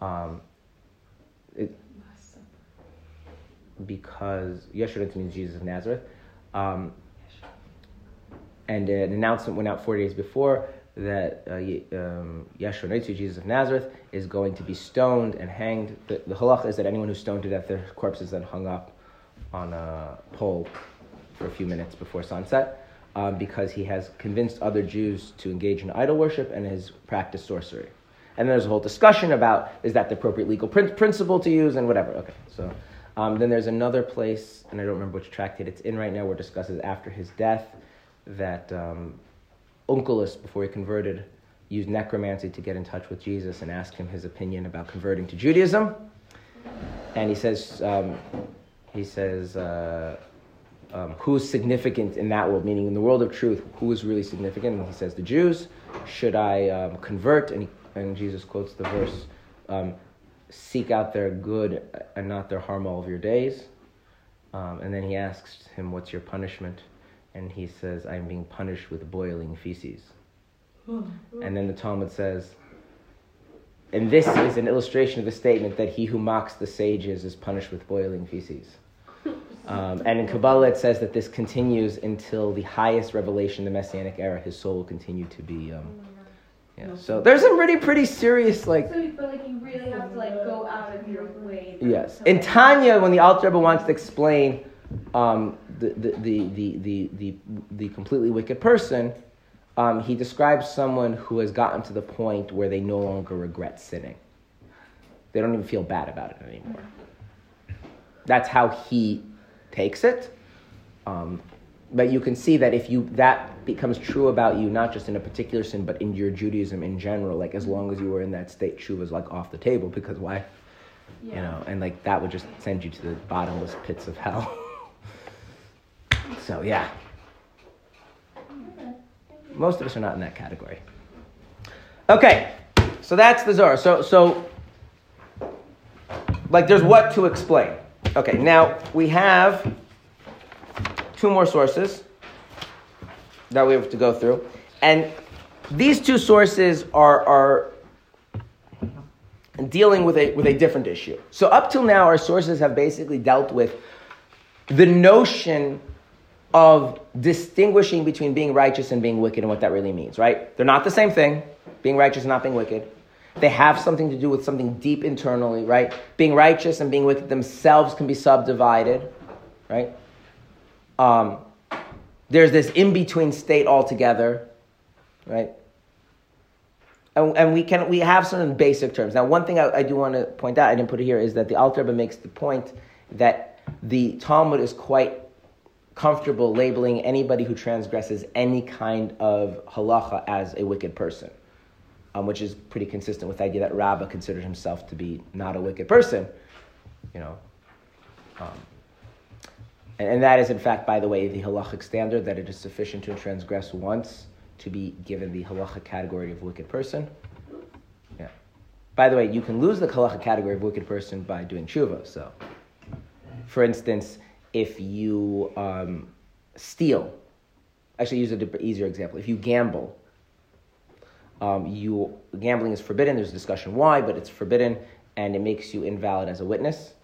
Um, it, because Yeshu means Jesus of Nazareth. Um, and an announcement went out four days before that uh, um, Yeshua Hanotzri, Jesus of Nazareth, is going to be stoned and hanged. The, the halacha is that anyone who's stoned to death, their corpse is then hung up on a pole for a few minutes before sunset um, because he has convinced other Jews to engage in idol worship and has practiced sorcery. And there's a whole discussion about is that the appropriate legal prin- principle to use and whatever. Okay, so um, then there's another place, and I don't remember which tractate it's in right now, where it discusses after his death that um, Onkelos, before he converted, used necromancy to get in touch with Jesus and ask him his opinion about converting to Judaism. And he says, um, he says, uh, um, who's significant in that world? Meaning, in the world of truth, who is really significant? And he says, the Jews. Should I um, convert? And, he, and Jesus quotes the verse, um, "Seek out their good and not their harm all of your days." Um, and then he asks him, "What's your punishment?" And he says, "I'm being punished with boiling feces." And then the Talmud says, and this is an illustration of the statement that he who mocks the sages is punished with boiling feces. Um, and in Kabbalah, it says that this continues until the highest revelation, the Messianic era. His soul will continue to be. Um, yeah. So there's some pretty, pretty serious, like. So, you feel like you really have to like go out of your way. Yes. to, In Tanya, when the Alter Rebbe wants to explain um, the, the, the, the, the, the, completely wicked person, um, he describes someone who has gotten to the point where they no longer regret sinning. They don't even feel bad about it anymore. That's how he takes it. Um, but you can see that if you that becomes true about you, not just in a particular sin, but in your Judaism in general, like as long as you were in that state, tshuva is like off the table because why? you know, and like that would just send you to the bottomless pits of hell. so yeah, most of us are not in that category. Okay, so that's the Zohar. So so like there's what to explain. Okay, now we have two more sources that we have to go through, and these two sources are are dealing with a with a different issue. So up till now, our sources have basically dealt with the notion of distinguishing between being righteous and being wicked and what that really means, right? They're not the same thing, being righteous and not being wicked. They have something to do with something deep internally, right? Being righteous and being wicked themselves can be subdivided, right? Um, there's this in between state altogether, right? And, and we can we have some basic terms. Now, one thing I, I do want to point out, I didn't put it here, is that the Alter makes the point that the Talmud is quite comfortable labeling anybody who transgresses any kind of halacha as a wicked person, um, which is pretty consistent with the idea that Rabbah considered himself to be not a wicked person, you know. Um, and, and that is, in fact, by the way, the halachic standard that it is sufficient to transgress once to be given the halacha category of wicked person. Yeah. By the way, you can lose the halachic category of wicked person by doing tshuva. So, for instance, if you um, steal, actually use a dip- easier example. If you gamble, um, you gambling is forbidden. There's a discussion why, but it's forbidden, and it makes you invalid as a witness.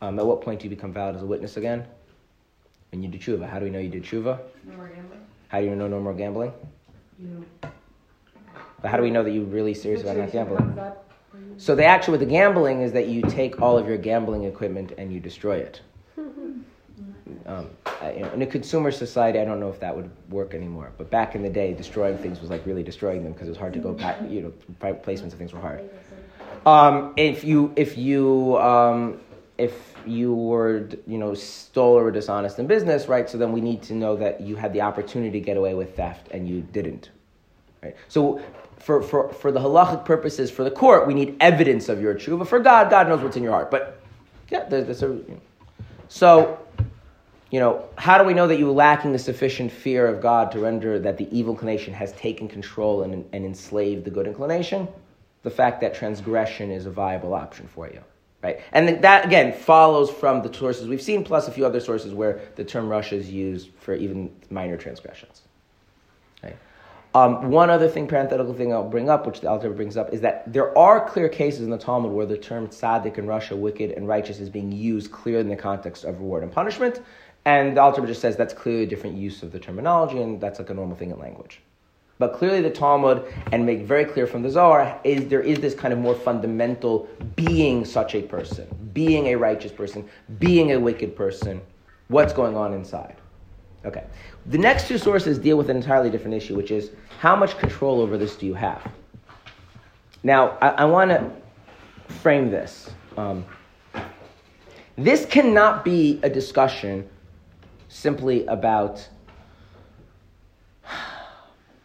Um, at what point do you become valid as a witness again? When you do tshuva. How do we know you did tshuva? No more gambling. How do you know no more gambling? You But how do we know that you're really serious about not gambling? comes up for you. So the action with the gambling is that you take all of your gambling equipment and you destroy it. Um, in a consumer society, I don't know if that would work anymore. But back in the day, destroying things was like really destroying them because it was hard to go back. You know, placements of things were hard. Um, if you if you um, if you were you know stole or dishonest in business, right? So then we need to know that you had the opportunity to get away with theft and you didn't. Right? So for, for, for the halachic purposes, for the court, we need evidence of your tshuva. For God, God knows what's in your heart. But yeah, there's, there's a, you know. so you know, how do we know that you are lacking the sufficient fear of God to render that the evil inclination has taken control and, and enslaved the good inclination? The fact that transgression is a viable option for you. Right? And that, again, follows from the sources we've seen, plus a few other sources where the term rasha is used for even minor transgressions. Right? Um, one other thing, parenthetical thing I'll bring up, which the Alter brings up, is that there are clear cases in the Talmud where the term tzaddik and rasha, wicked and righteous, is being used clearly in the context of reward and punishment. And the Alter just says that's clearly a different use of the terminology, and that's like a normal thing in language. But clearly, the Talmud, and make very clear from the Zohar, is there is this kind of more fundamental being such a person, being a righteous person, being a wicked person, what's going on inside. Okay. The next two sources deal with an entirely different issue, which is how much control over this do you have? Now, I, I want to frame this. Um, this cannot be a discussion simply about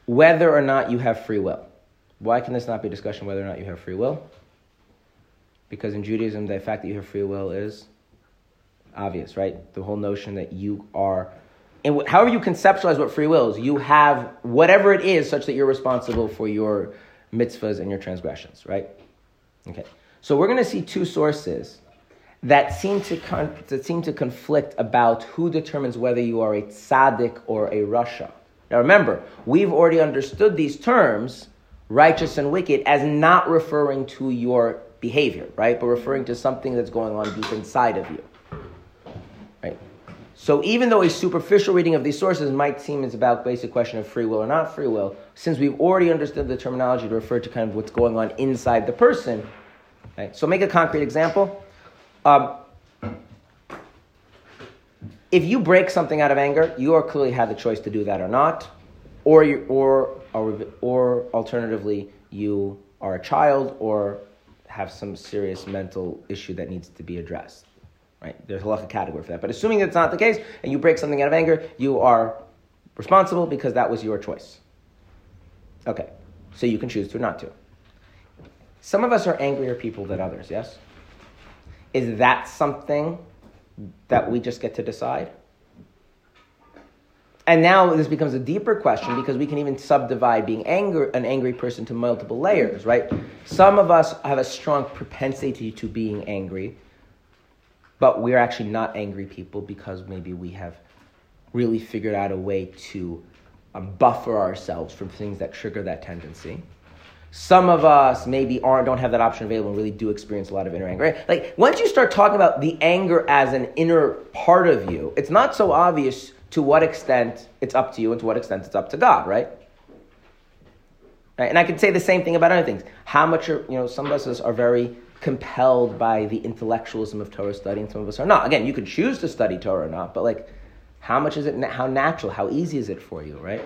whether or not you have free will. Why can this not be a discussion whether or not you have free will? Because in Judaism, the fact that you have free will is obvious, right? The whole notion that you are, and however you conceptualize what free will is, you have whatever it is such that you're responsible for your mitzvahs and your transgressions, right? Okay. So we're going to see two sources that seem to con- that seem to conflict about who determines whether you are a tzaddik or a rasha. Now remember, we've already understood these terms, righteous and wicked, as not referring to your behavior, right? But referring to something that's going on deep inside of you. Right? So even though a superficial reading of these sources might seem it's about basic question of free will or not free will, since we've already understood the terminology to refer to kind of what's going on inside the person, right? So make a concrete example. Um, if you break something out of anger, you are clearly had the choice to do that or not, or you, or, or or alternatively, you are a child or have some serious mental issue that needs to be addressed. Right? There's a lot of category for that. But assuming that's not the case, and you break something out of anger, you are responsible because that was your choice. Okay, so you can choose to or not to. Some of us are angrier people than others. Yes. Is that something that we just get to decide? And now this becomes a deeper question because we can even subdivide being anger, an angry person to multiple layers, right? Some of us have a strong propensity to being angry, but we're actually not angry people because maybe we have really figured out a way to um, buffer ourselves from things that trigger that tendency. Some of us maybe aren't don't have that option available and really do experience a lot of inner anger. Like once you start talking about the anger as an inner part of you, it's not so obvious to what extent it's up to you and to what extent it's up to God, right? right? And I could say the same thing about other things. How much are you know some of us are very compelled by the intellectualism of Torah study, and some of us are not. Again, you could choose to study Torah or not, but like, how much is it? How natural? How easy is it for you, right?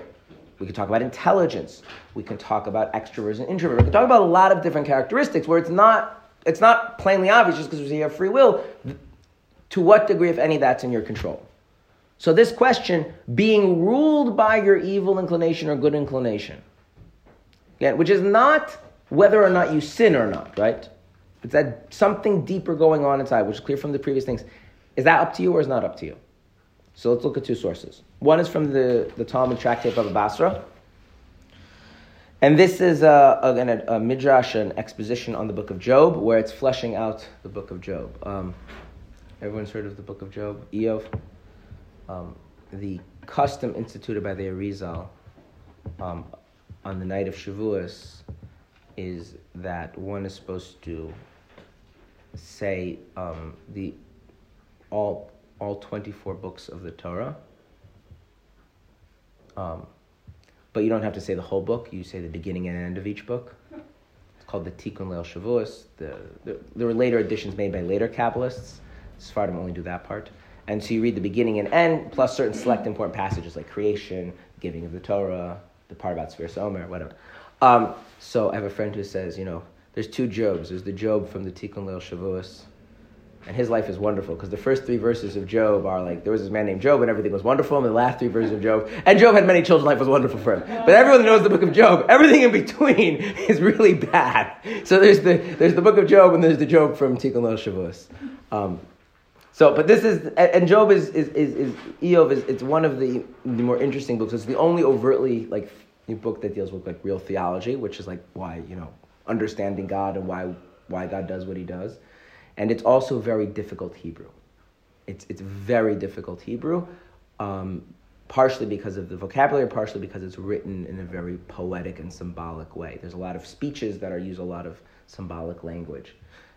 We can talk about intelligence. We can talk about extroverts and introverts. We can talk about a lot of different characteristics where it's not it's not plainly obvious just because you have free will. To what degree, if any, that's in your control? So this question, being ruled by your evil inclination or good inclination, which is not whether or not you sin or not, right? It's that something deeper going on inside, which is clear from the previous things. Is that up to you or is not up to you? So let's look at two sources. One is from the, the Talmud tractate of Basra. And this is a, again a, a, midrash, an exposition on the book of Job, where it's fleshing out the book of Job. Um, everyone's heard of the book of Job, Iyov. Um, the custom instituted by the Arizal um, on the night of Shavuos is that one is supposed to say um, the all all 24 books of the Torah Um, but you don't have to say the whole book. You say the beginning and end of each book. It's called the Tikkun Leil Shavuos. The, the, there were later editions made by later Kabbalists. Sephardim only do that part. And so you read the beginning and end, plus certain select important passages like creation, giving of the Torah, the part about Sphere Omer, whatever. Um, so I have a friend who says, you know, there's two Jobs. There's the Job from the Tikkun Leil Shavuos, and his life is wonderful because the first three verses of Job are like there was this man named Job and everything was wonderful, and the last three verses of Job, and Job had many children, life was wonderful for him. But everyone knows the book of Job. Everything in between is really bad. So there's the there's the book of Job and there's the Job from Tikkun Leil Shavuos. Um, so, but this is and Job is is is, is Iyov is it's one of the, the more interesting books. It's the only overtly like book that deals with like real theology, which is like why you know understanding God and why why God does what He does, and it's also very difficult Hebrew. It's it's very difficult Hebrew, um, partially because of the vocabulary, partially because it's written in a very poetic and symbolic way. There's a lot of speeches that are use a lot of symbolic language,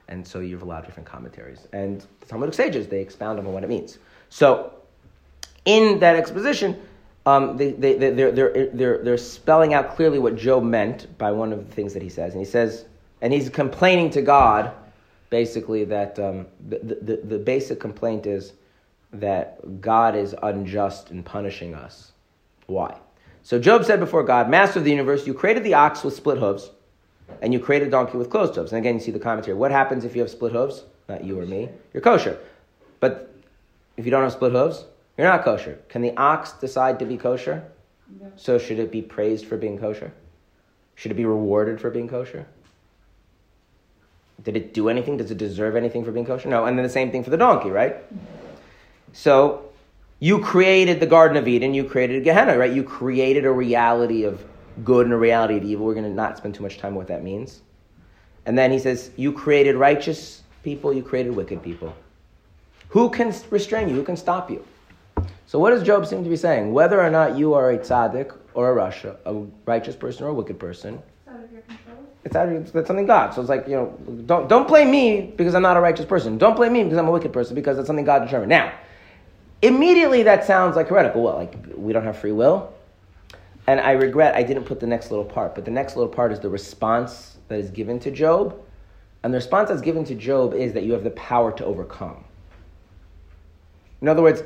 and so you have a lot of different commentaries. And the Talmudic sages they expound on what it means. So, in that exposition. Um, they, they, they, they're, they're, they're, they're spelling out clearly what Job meant by one of the things that he says. And he says, and he's complaining to God, basically, that um, the, the, the basic complaint is that God is unjust in punishing us. Why? So Job said before God, Master of the universe, you created the ox with split hooves, and you created a donkey with closed hooves. And again, you see the commentary. What happens if you have split hooves? Not you or me. You're kosher. But if you don't have split hooves, you're not kosher. Can the ox decide to be kosher? No. So should it be praised for being kosher? Should it be rewarded for being kosher? Did it do anything? Does it deserve anything for being kosher? No. And then the same thing for the donkey, right? So you created the Garden of Eden, you created Gehenna, right? You created a reality of good and a reality of evil. We're going to not spend too much time on what that means. And then he says, You created righteous people, you created wicked people. Who can restrain you? Who can stop you? So what does Job seem to be saying? Whether or not you are a tzaddik or a rasha, a righteous person or a wicked person, It's out of your control. It's that's something God. So it's like you know, don't don't blame me because I'm not a righteous person. Don't blame me because I'm a wicked person because that's something God determined. Now, immediately that sounds like heretical. What like we don't have free will? And I regret I didn't put the next little part. But the next little part is the response that is given to Job, and the response that's given to Job is that you have the power to overcome. In other words,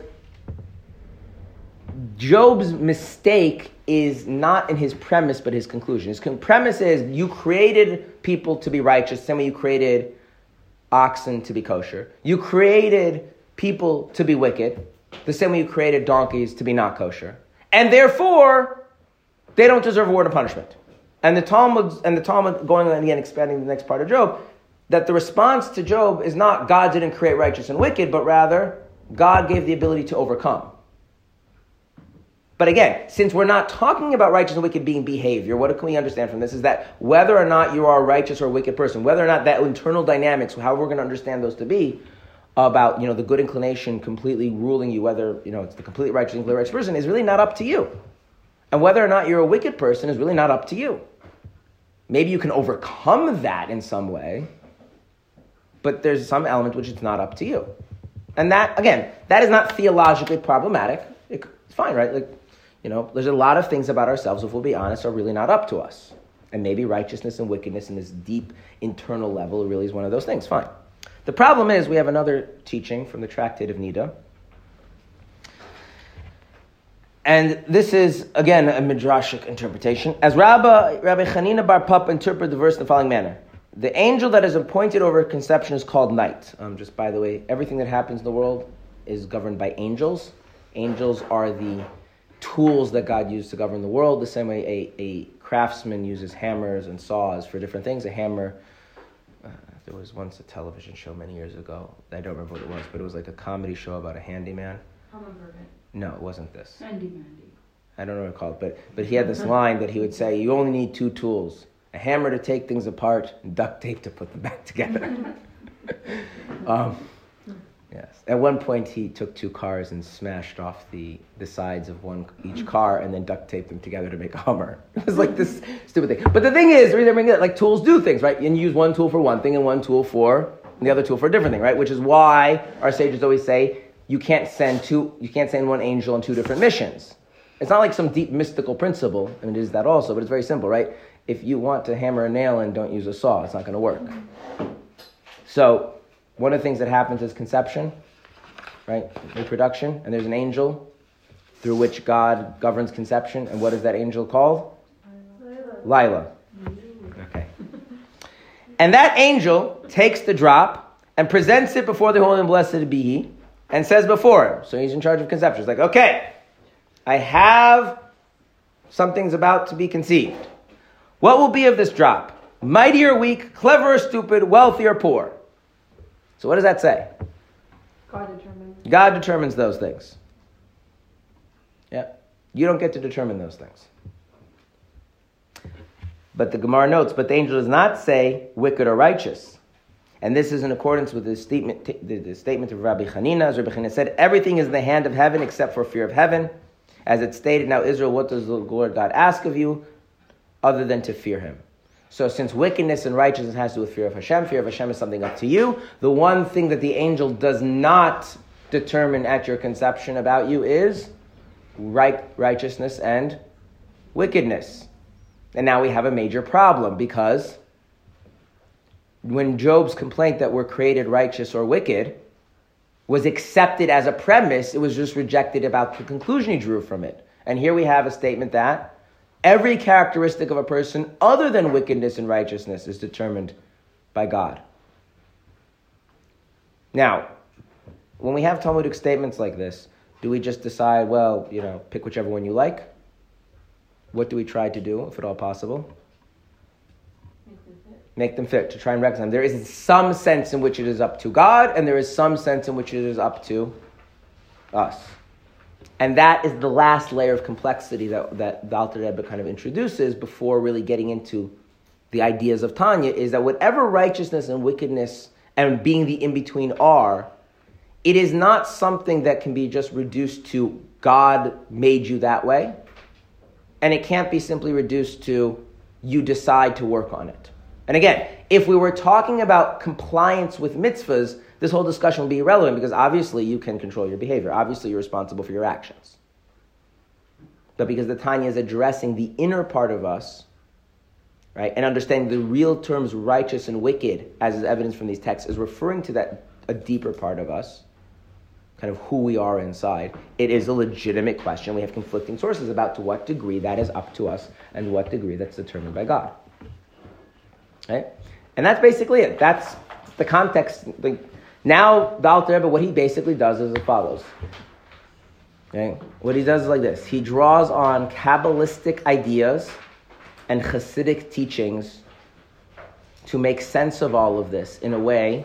Job's mistake is not in his premise, but his conclusion. His premise is you created people to be righteous, same way you created oxen to be kosher. You created people to be wicked, the same way you created donkeys to be not kosher. And therefore, they don't deserve a word of punishment. And the Talmud, and the Talmud going on again, expanding the next part of Job, that the response to Job is not God didn't create righteous and wicked, but rather God gave the ability to overcome. But again, since we're not talking about righteous and wicked being behavior, what can we understand from this is that whether or not you are a righteous or a wicked person, whether or not that internal dynamics, how we're going to understand those to be, about you know the good inclination completely ruling you, whether you know it's the completely righteous and completely righteous person, is really not up to you. And whether or not you're a wicked person is really not up to you. Maybe you can overcome that in some way, but there's some element which is not up to you. And that, again, that is not theologically problematic. It- It's fine, right? Like, you know, there's a lot of things about ourselves, if we'll be honest, are really not up to us. And maybe righteousness and wickedness in this deep internal level really is one of those things. Fine. The problem is we have another teaching from the Tractate of Nida. And this is, again, a midrashic interpretation. As Rabbi, Rabbi Chanina Bar Papa interpreted the verse in the following manner. The angel that is appointed over conception is called night. Um, just by the way, everything that happens in the world is governed by angels. Angels are the tools that God used to govern the world, the same way a, a craftsman uses hammers and saws for different things. A hammer, uh, there was once a television show many years ago. I don't remember what it was, but it was like a comedy show about a handyman. No, it wasn't this. Mandy. I don't know what it's called, but but he had this line that he would say, "You only need two tools: a hammer to take things apart, and duct tape to put them back together." um, yes. At one point, he took two cars and smashed off the the sides of one each mm-hmm. car, and then duct taped them together to make a Hummer. It was like this stupid thing. But the thing is, the reason I bring it, like tools do things, right? And you use one tool for one thing, and one tool for the other tool for a different thing, right? Which is why our sages always say you can't send two, you can't send one angel on two different missions. It's not like some deep mystical principle, I mean, it is that also, but it's very simple, right? If you want to hammer a nail and don't use a saw. It's not going to work. Mm-hmm. So, one of the things that happens is conception, right? Reproduction, and there's an angel through which God governs conception. And what is that angel called? Lila. Okay. And that angel takes the drop and presents it before the Holy and Blessed be He and says before him. So he's in charge of conception. He's like, okay, I have something's about to be conceived. What will be of this drop? Mighty or weak, clever or stupid, wealthy or poor? So what does that say? God determines. God determines those things. Yeah. You don't get to determine those things. But the Gemara notes, but the angel does not say wicked or righteous. And this is in accordance with the statement, the, the statement of Rabbi Hanina. As Rabbi Hanina said, everything is in the hand of heaven except for fear of heaven. As it stated, now Israel, what does the Lord God ask of you other than to fear him? So since wickedness and righteousness has to do with fear of Hashem, fear of Hashem is something up to you. The one thing that the angel does not determine at your conception about you is right, righteousness and wickedness. And now we have a major problem because when Job's complaint that we're created righteous or wicked was accepted as a premise, it was just rejected about the conclusion he drew from it. And here we have a statement that every characteristic of a person other than wickedness and righteousness is determined by God. Now, when we have Talmudic statements like this, do we just decide, well, you know, pick whichever one you like? What do we try to do, if at all possible? Make them fit. Make them fit, to try and reconcile them. There is some sense in which it is up to God, and there is some sense in which it is up to us. And that is the last layer of complexity that, that the Alter Rebbe kind of introduces before really getting into the ideas of Tanya, is that whatever righteousness and wickedness and being the in-between are, it is not something that can be just reduced to God made you that way. And it can't be simply reduced to you decide to work on it. And again, if we were talking about compliance with mitzvahs, this whole discussion would be irrelevant because obviously you can control your behavior. Obviously, you're responsible for your actions. But because the Tanya is addressing the inner part of us, right, and understanding the real terms righteous and wicked, as is evidence from these texts, is referring to that a deeper part of us, kind of who we are inside. It is a legitimate question. We have conflicting sources about to what degree that is up to us and what degree that's determined by God. Right? And that's basically it. That's the context. The, now, the Alter Rebbe, what he basically does is as follows. Okay? What he does is like this. He draws on Kabbalistic ideas and Hasidic teachings to make sense of all of this in a way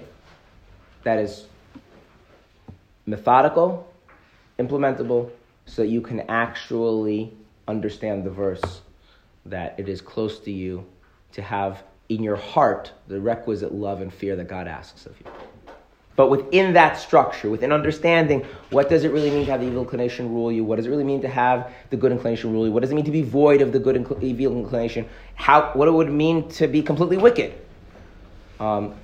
that is methodical, implementable, so that you can actually understand the verse that it is close to you to have in your heart the requisite love and fear that God asks of you. But within that structure, within understanding what does it really mean to have the evil inclination rule you, what does it really mean to have the good inclination rule you, what does it mean to be void of the good incl- evil inclination, how, what it would mean to be completely wicked. Um,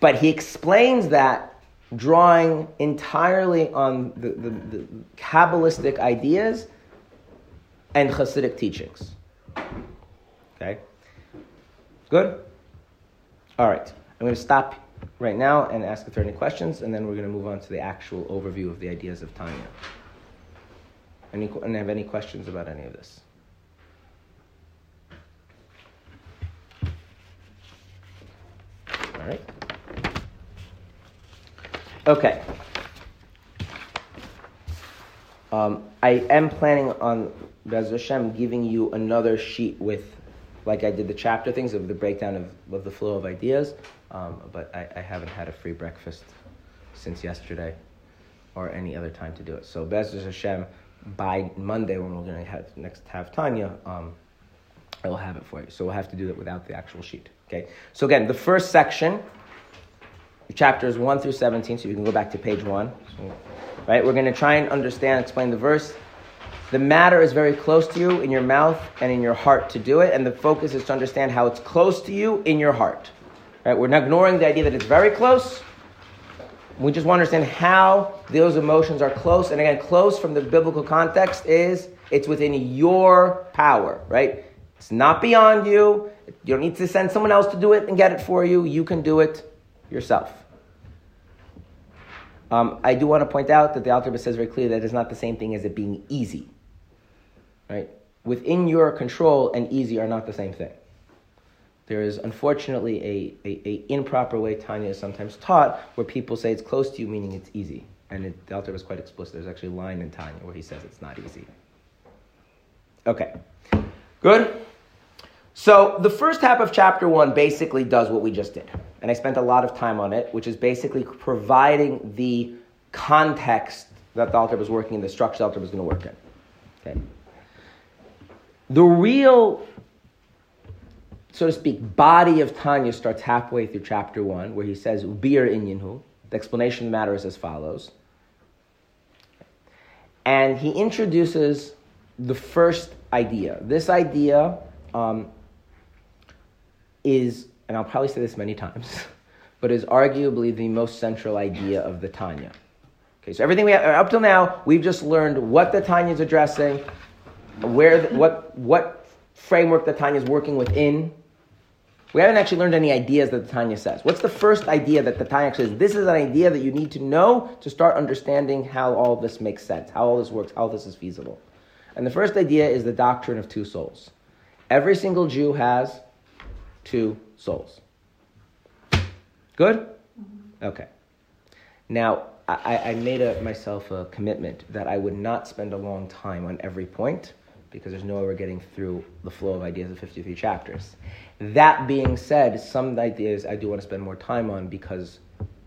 but he explains that drawing entirely on the, the, the Kabbalistic ideas and Hasidic teachings. Okay? Good? All right. I'm going to stop right now and ask if there are any questions, and then we're going to move on to the actual overview of the ideas of Tanya. Any, and have any questions about any of this? All right. Okay. Um, I am planning on Bez Hashem giving you another sheet with, like I did the chapter things of the breakdown of, of the flow of ideas, um, but I, I haven't had a free breakfast since yesterday or any other time to do it. So Bez Hashem, by Monday when we're going to have next have Tanya, um, I will have it for you. So we'll have to do it without the actual sheet. Okay. So again, the first section chapters 1 through 17, so you can go back to page 1. So, right? We're going to try and understand, explain the verse. The matter is very close to you in your mouth and in your heart to do it, and the focus is to understand how it's close to you in your heart. Right? We're not ignoring the idea that it's very close. We just want to understand how those emotions are close. And again, close from the biblical context is It's within your power, right? It's not beyond you. You don't need to send someone else to do it and get it for you. You can do it yourself. Um, I do want to point out that the Alter Rebbe says very clearly that it's not the same thing as it being easy. Right? Within your control and easy are not the same thing. There is unfortunately a, a, a improper way Tanya is sometimes taught where people say it's close to you, meaning it's easy. And it, the Alter was quite explicit. There's actually a line in Tanya where he says it's not easy. Okay. Good? So the first half of chapter one basically does what we just did. And I spent a lot of time on it, which is basically providing the context that the Alter was working in, the structure the Alter was going to work in. Okay. The real so to speak, body of Tanya starts halfway through chapter one, where he says, "Bir inyanhu." The explanation of the matter is as follows, and he introduces the first idea. This idea um, is, and I'll probably say this many times, but is arguably the most central idea of the Tanya. Okay, so everything we have up till now, we've just learned what the Tanya is addressing, where, the, what what framework the Tanya is working within we haven't actually learned any ideas that the Tanya says. What's the first idea that the Tanya says? This is an idea that you need to know to start understanding how all this makes sense, how all this works, how this is feasible. And the first idea is the doctrine of two souls. Every single Jew has two souls. Good? Mm-hmm. Okay. Now, I, I made a, myself a commitment that I would not spend a long time on every point because there's no way we're getting through the flow of ideas of 53 chapters. That being said, some ideas I do want to spend more time on because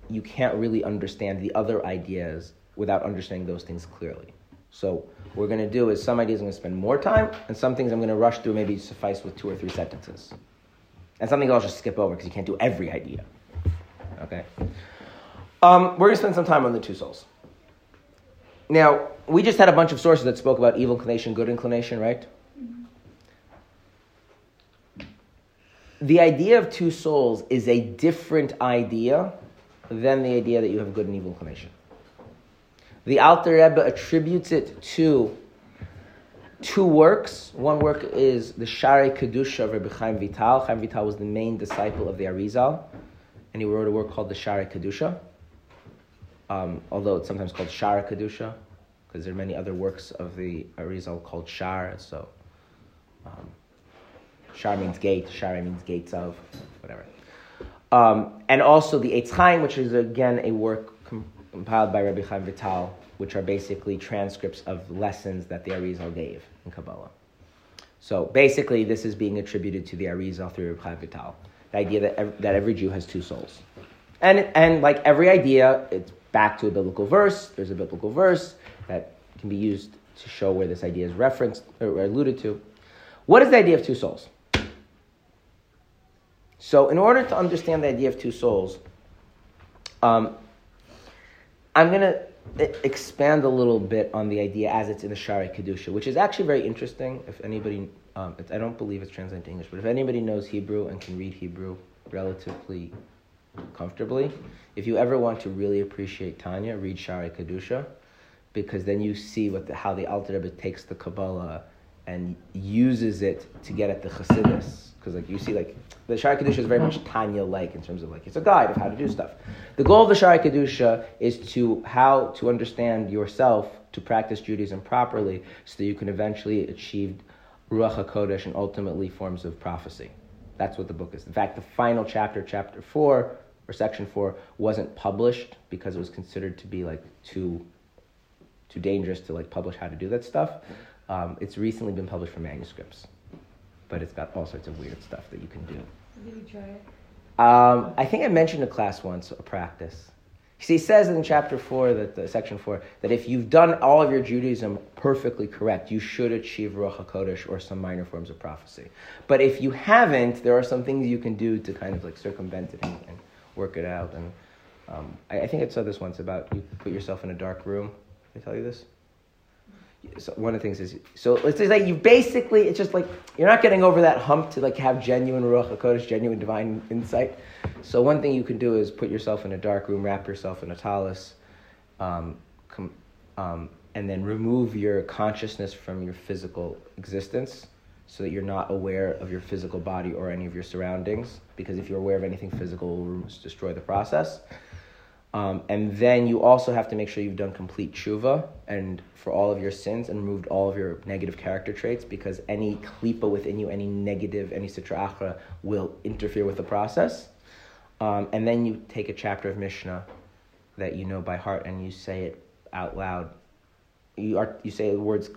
you can't really understand the other ideas without understanding those things clearly. So what we're going to do is some ideas I'm going to spend more time, and some things I'm going to rush through, maybe suffice with two or three sentences. And something I'll just skip over because you can't do every idea. Okay? Um, we're going to spend some time on the two souls. Now, we just had a bunch of sources that spoke about evil inclination, good inclination, right? The idea of two souls is a different idea than the idea that you have good and evil inclination. The Alter Rebbe attributes it to two works. One work is the Shari Kedusha of Rabbi Chaim Vital. Chaim Vital was the main disciple of the Arizal, and he wrote a work called the Shari Kedusha um, although it's sometimes called Shara Kedusha, because there are many other works of the Arizal called Shar. So, um, Shar means gate, Shara means gates of, whatever. Um, and also the Eitz Chaim, which is again a work compiled by Rabbi Chaim Vital, which are basically transcripts of lessons that the Arizal gave in Kabbalah. So basically, this is being attributed to the Arizal through Rabbi Chaim Vital. The idea that every, that every Jew has two souls. And, and like every idea, it's back to a biblical verse. There's a biblical verse that can be used to show where this idea is referenced or alluded to. What is the idea of two souls? So, in order to understand the idea of two souls, um, I'm going to expand a little bit on the idea as it's in the Shari Kedusha, which is actually very interesting. If anybody, um, I don't believe it's translated to English, but if anybody knows Hebrew and can read Hebrew relatively comfortably. If you ever want to really appreciate Tanya, read Shari Kedusha, because then you see what the, how the Alter Rebbe takes the Kabbalah and uses it to get at the Chassidus. Because like you see, like the Shari Kedusha is very much Tanya-like in terms of like it's a guide of how to do stuff. The goal of the Shari Kedusha is to how to understand yourself to practice Judaism properly, so that you can eventually achieve Ruach Hakodesh and ultimately forms of prophecy. That's what the book is. In fact, the final chapter, chapter four, or section four wasn't published because it was considered to be like too too dangerous to like publish how to do that stuff. Um, it's recently been published for manuscripts, but it's got all sorts of weird stuff that you can do. Did you try it? Um, I think I mentioned a class once, a practice. See, he says in chapter four, that the section four, that if you've done all of your Judaism perfectly correct, you should achieve Ruach Hakodesh or some minor forms of prophecy. But if you haven't, there are some things you can do to kind of like circumvent it and, and work it out. And um, I, I, think I saw this once about you put yourself in a dark room. Did I tell you this? So one of the things is so let's like you basically it's just like you're not getting over that hump to like have genuine ruach hakodesh, genuine divine insight. So one thing you can do is put yourself in a dark room, wrap yourself in a tallis, um, com, um, and then remove your consciousness from your physical existence so that you're not aware of your physical body or any of your surroundings. Because if you're aware of anything physical, it will destroy the process. Um, and then you also have to make sure you've done complete tshuva and for all of your sins and removed all of your negative character traits because any klipa within you, any negative, any sitra achra will interfere with the process. Um, and then you take a chapter of Mishnah that you know by heart and you say it out loud. You, are, you say the words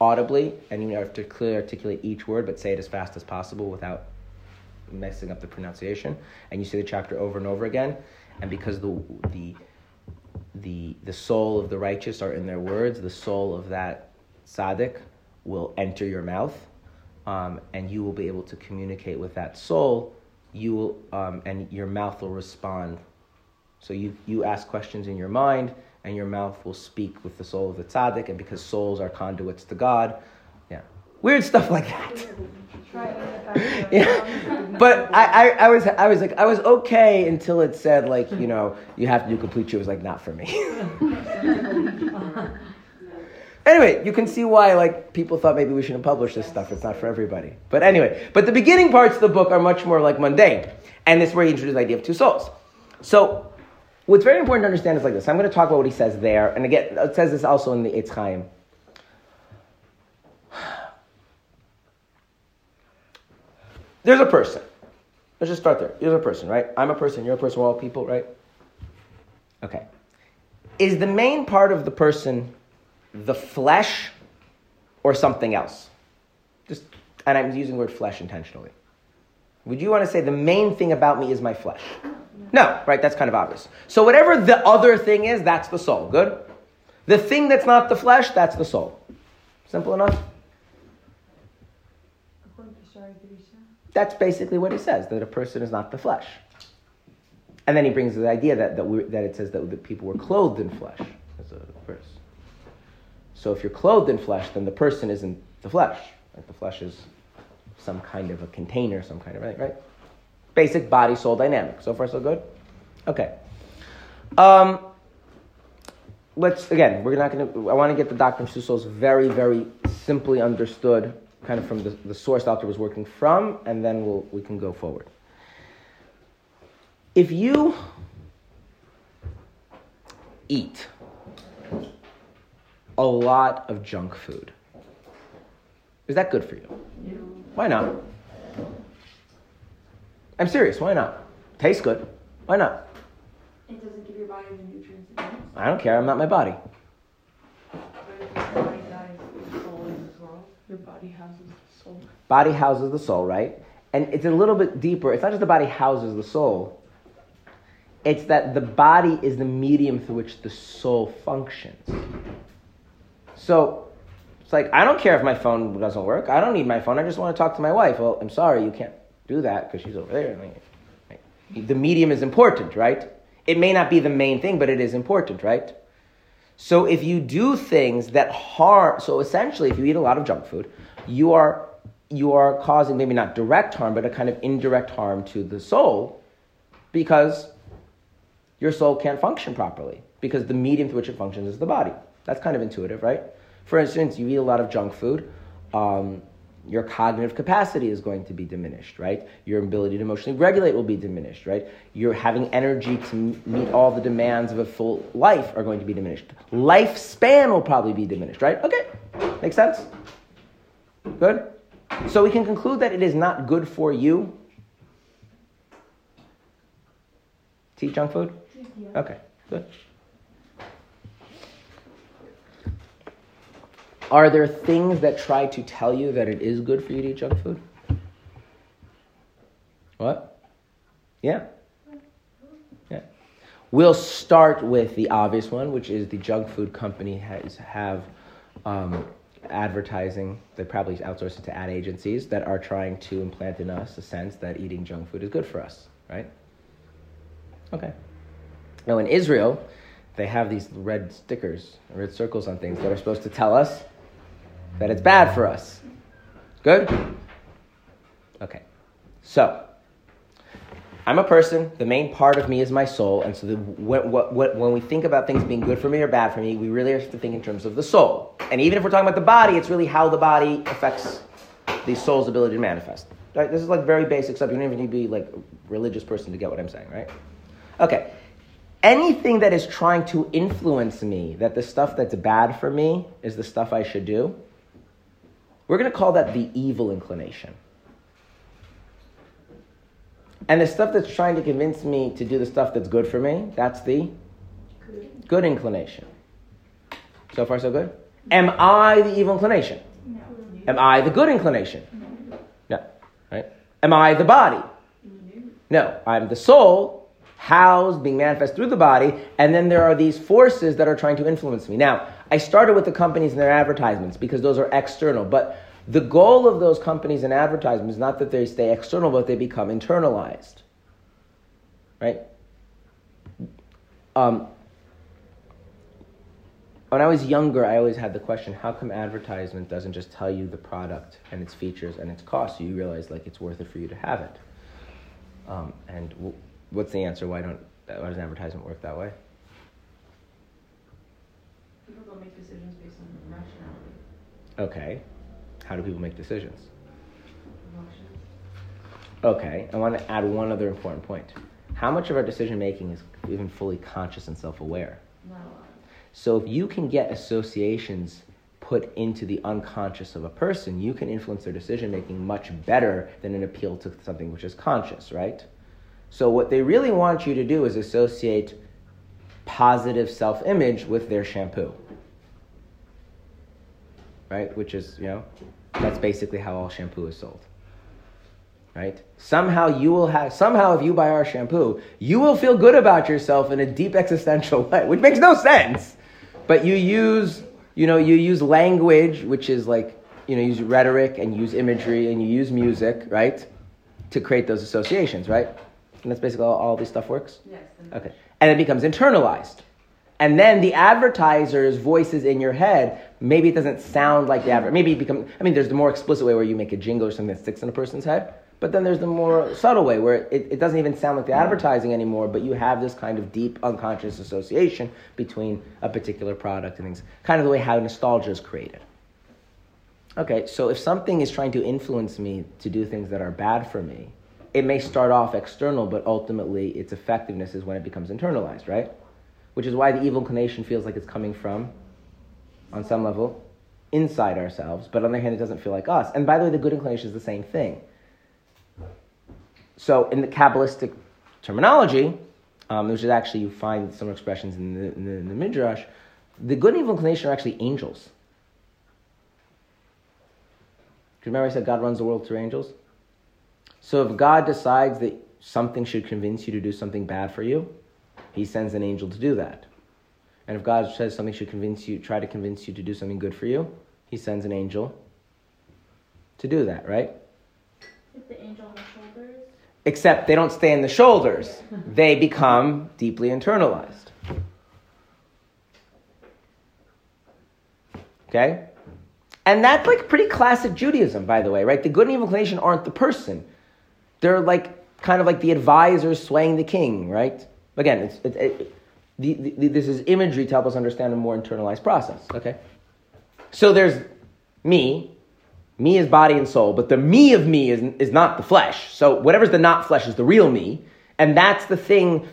audibly and you have to clearly articulate each word but say it as fast as possible without messing up the pronunciation. And you say the chapter over and over again and because the the the the soul of the righteous are in their words, the soul of that tzaddik will enter your mouth, um, and you will be able to communicate with that soul. You will, um, and your mouth will respond. So you you ask questions in your mind, and your mouth will speak with the soul of the tzaddik, and because souls are conduits to God, yeah, weird stuff like that. yeah. But I, I, I, was I was like I was okay until it said like you know you have to do complete. It was like not for me. anyway, you can see why like people thought maybe we shouldn't publish this stuff. It's not for everybody. But anyway, but the beginning parts of the book are much more like mundane, and is where he introduces the idea of two souls. So what's very important to understand is like this. I'm going to talk about what he says there, and again, it says this also in the Eitz Chaim. There's a person. Let's just start there. There's a person, right? I'm a person, you're a person, we're all people, right? Okay. Is the main part of the person the flesh or something else? Just, and I'm using the word flesh intentionally. Would you want to say the main thing about me is my flesh? No, right? That's kind of obvious. So whatever the other thing is, that's the soul. Good? The thing that's not the flesh, that's the soul. Simple enough? That's basically what he says, that a person is not the flesh. And then he brings the idea that, that, we, that it says that, that people were clothed in flesh as a verse. So if you're clothed in flesh, then the person isn't the flesh. Right? The flesh is some kind of a container, some kind of, right? right? Basic body soul dynamic. So far, so good? Okay. Um, let's, again, we're not going to, I want to get the doctrine of souls very, very simply understood kind of from the, the source doctor was working from, and then we'll, we can go forward. If you eat a lot of junk food, is that good for you? Why not? I'm serious. Why not? Tastes good. Why not? It doesn't give your body the nutrients it needs. I don't care. I'm not my body. Your body houses the soul. Body houses the soul, right? And it's a little bit deeper. It's not just the body houses the soul. It's that the body is the medium through which the soul functions. So it's like, I don't care if my phone doesn't work. I don't need my phone. I just want to talk to my wife. Well, I'm sorry, you can't do that because she's over there. The medium is important, right? It may not be the main thing, but it is important, right? So if you do things that harm, so essentially, if you eat a lot of junk food, you are you are causing maybe not direct harm, but a kind of indirect harm to the soul, because your soul can't function properly because the medium through which it functions is the body. That's kind of intuitive, right? For instance, you eat a lot of junk food. Um, your cognitive capacity is going to be diminished, right? Your ability to emotionally regulate will be diminished, right? You're having energy to meet all the demands of a full life are going to be diminished. Lifespan will probably be diminished, right? Okay, makes sense? Good? So we can conclude that it is not good for you to eat junk food? Okay, good. Are there things that try to tell you that it is good for you to eat junk food? What? Yeah. Yeah. We'll start with the obvious one, which is the junk food company has have um, advertising. They probably outsource it to ad agencies that are trying to implant in us a sense that eating junk food is good for us, right? Okay. Now in Israel, they have these red stickers, red circles on things that are supposed to tell us that it's bad for us. Good? Okay. So, I'm a person. The main part of me is my soul, and so the, when, when we think about things being good for me or bad for me, we really have to think in terms of the soul. And even if we're talking about the body, it's really how the body affects the soul's ability to manifest. Right? This is like very basic stuff. You don't even need to be like a religious person to get what I'm saying, right? Okay. Anything that is trying to influence me, that the stuff that's bad for me is the stuff I should do, we're going to call that the evil inclination. And the stuff that's trying to convince me to do the stuff that's good for me, that's the good inclination. So far, so good? Am I the evil inclination? No. Am I the good inclination? No. Right? Am I the body? No. I'm the soul, housed, being manifest through the body, and then there are these forces that are trying to influence me. Now, I started with the companies and their advertisements because those are external, but the goal of those companies and advertisements is not that they stay external, but they become internalized. Right? Um, when I was younger, I always had the question: How come advertisement doesn't just tell you the product and its features and its cost, so you realize like it's worth it for you to have it? Um, and w- what's the answer? Why don't why doesn't advertisement work that way? People don't make decisions based on rationality, Okay, how do people make decisions? emotions. Okay, I want to add one other important point. How much of our decision making is even fully conscious and self aware? Not a lot. So if you can get associations put into the unconscious of a person, you can influence their decision making much better than an appeal to something which is conscious, right? So what they really want you to do is associate positive self-image with their shampoo. Right? Which is, you know, that's basically how all shampoo is sold. Right? Somehow you will have somehow if you buy our shampoo, you will feel good about yourself in a deep existential way, which makes no sense. But you use, you know, you use language, which is like, you know, use rhetoric and use imagery and you use music, right? To create those associations, right? And that's basically how all this stuff works. Yes. Okay. And it becomes internalized. And then the advertiser's voices in your head, maybe it doesn't sound like the advert. Maybe it becomes, I mean, there's the more explicit way where you make a jingle or something that sticks in a person's head. But then there's the more subtle way where it, it doesn't even sound like the advertising anymore, but you have this kind of deep unconscious association between a particular product and things. Kind of the way how nostalgia is created. Okay, so if something is trying to influence me to do things that are bad for me, it may start off external, but ultimately its effectiveness is when it becomes internalized, right? Which is why the evil inclination feels like it's coming from, on some level, inside ourselves, but on the other hand, it doesn't feel like us. And by the way, the good inclination is the same thing. So in the Kabbalistic terminology, um, which is actually, you find some expressions in the, in the, in the Midrash, the good and evil inclination are actually angels. Remember I said God runs the world through angels? So if God decides that something should convince you to do something bad for you, he sends an angel to do that. And if God says something should convince you, try to convince you to do something good for you, he sends an angel to do that, right? Is the angel on the shoulders? Except they don't stay in the shoulders. They become deeply internalized. Okay? And that's like pretty classic Judaism, by the way, right? The good and evil inclination aren't the person. They're like kind of like the advisors swaying the king, right? Again, it's, it, it, the, the, this is imagery to help us understand a more internalized process, okay? So there's me, me is body and soul, but the me of me is, is not the flesh. So whatever's the not flesh is the real me. And that's the thing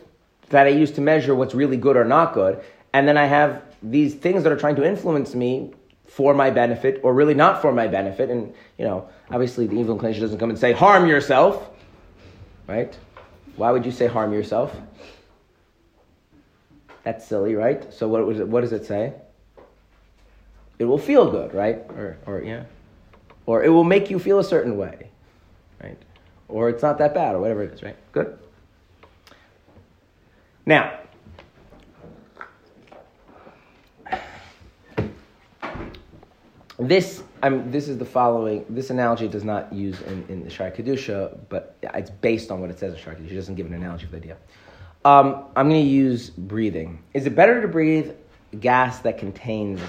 that I use to measure what's really good or not good. And then I have these things that are trying to influence me for my benefit or really not for my benefit. And, you know, obviously the evil inclination doesn't come and say, harm yourself, right? Why would you say harm yourself? That's silly, right? So what, was it, what does it say? It will feel good, right? Or, or yeah. Or it will make you feel a certain way, right? Or it's not that bad, or whatever it is, right? Good? Now, this I'm, this is the following. This analogy does not use in, in the Shaarei Kedusha, but it's based on what it says in Shaarei Kedusha. It doesn't give an analogy for the idea. Um, I'm going to use breathing. Is it better to breathe gas that contains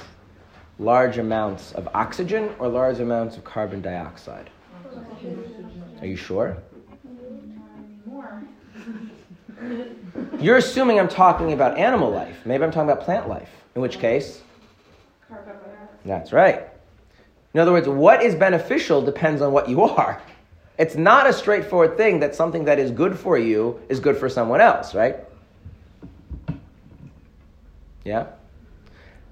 large amounts of oxygen or large amounts of carbon dioxide? Are you sure? You're assuming I'm talking about animal life. Maybe I'm talking about plant life. In which case, that's right. In other words, what is beneficial depends on what you are. It's not a straightforward thing that something that is good for you is good for someone else, right? Yeah?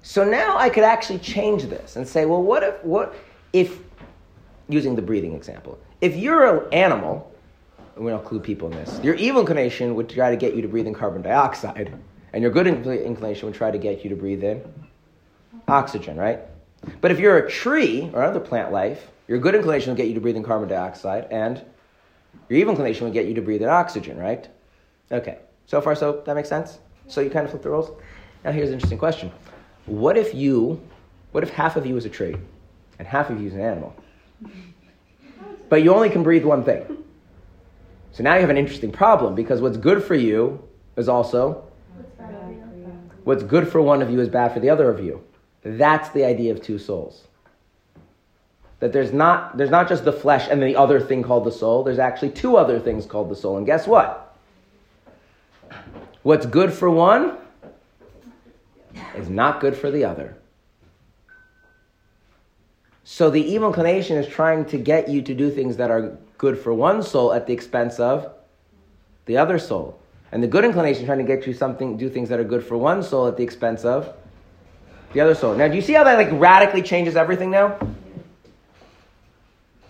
So now I could actually change this and say, well, what if, what if, using the breathing example, if you're an animal, and we don't include people in this, your evil inclination would try to get you to breathe in carbon dioxide, and your good inclination would try to get you to breathe in oxygen, right? But if you're a tree or other plant life, your good inclination will get you to breathe in carbon dioxide, and your evil inclination will get you to breathe in oxygen, right? Okay. So far, so that makes sense? So you kind of flip the roles? Now here's an interesting question. What if you, what if half of you is a tree and half of you is an animal? But you only can breathe one thing. So now you have an interesting problem because what's good for you is also What's bad for you? what's good for one of you is bad for the other of you. That's the idea of two souls. That there's not there's not just the flesh and the other thing called the soul. There's actually two other things called the soul. And guess what? What's good for one is not good for the other. So the evil inclination is trying to get you to do things that are good for one soul at the expense of the other soul. And the good inclination is trying to get you something, do things that are good for one soul at the expense of the other soul. Now, do you see how that like radically changes everything now?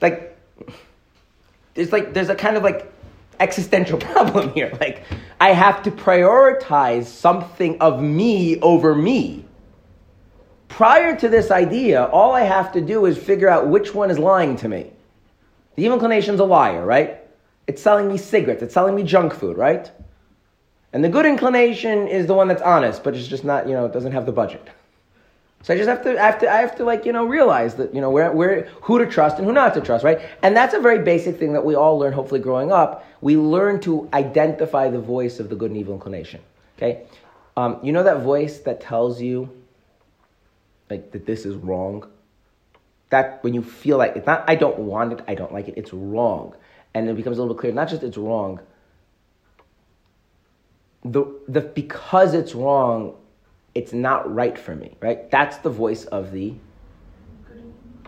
Like, there's like there's a kind of like existential problem here. Like, I have to prioritize something of me over me. Prior to this idea, all I have to do is figure out which one is lying to me. The evil inclination's a liar, right? It's selling me cigarettes, it's selling me junk food, right? And the good inclination is the one that's honest, but it's just not, you know, it doesn't have the budget. So I just have to, I have to, I have to like, you know, realize that, you know, where, where, who to trust and who not to trust, right? And that's a very basic thing that we all learn, hopefully growing up. We learn to identify the voice of the good and evil inclination, okay? Um, you know that voice that tells you, like, that this is wrong? That when you feel like, it's not, I don't want it, I don't like it, it's wrong. And it becomes a little bit clear, not just it's wrong, the, the because it's wrong, it's not right for me, right? That's the voice of the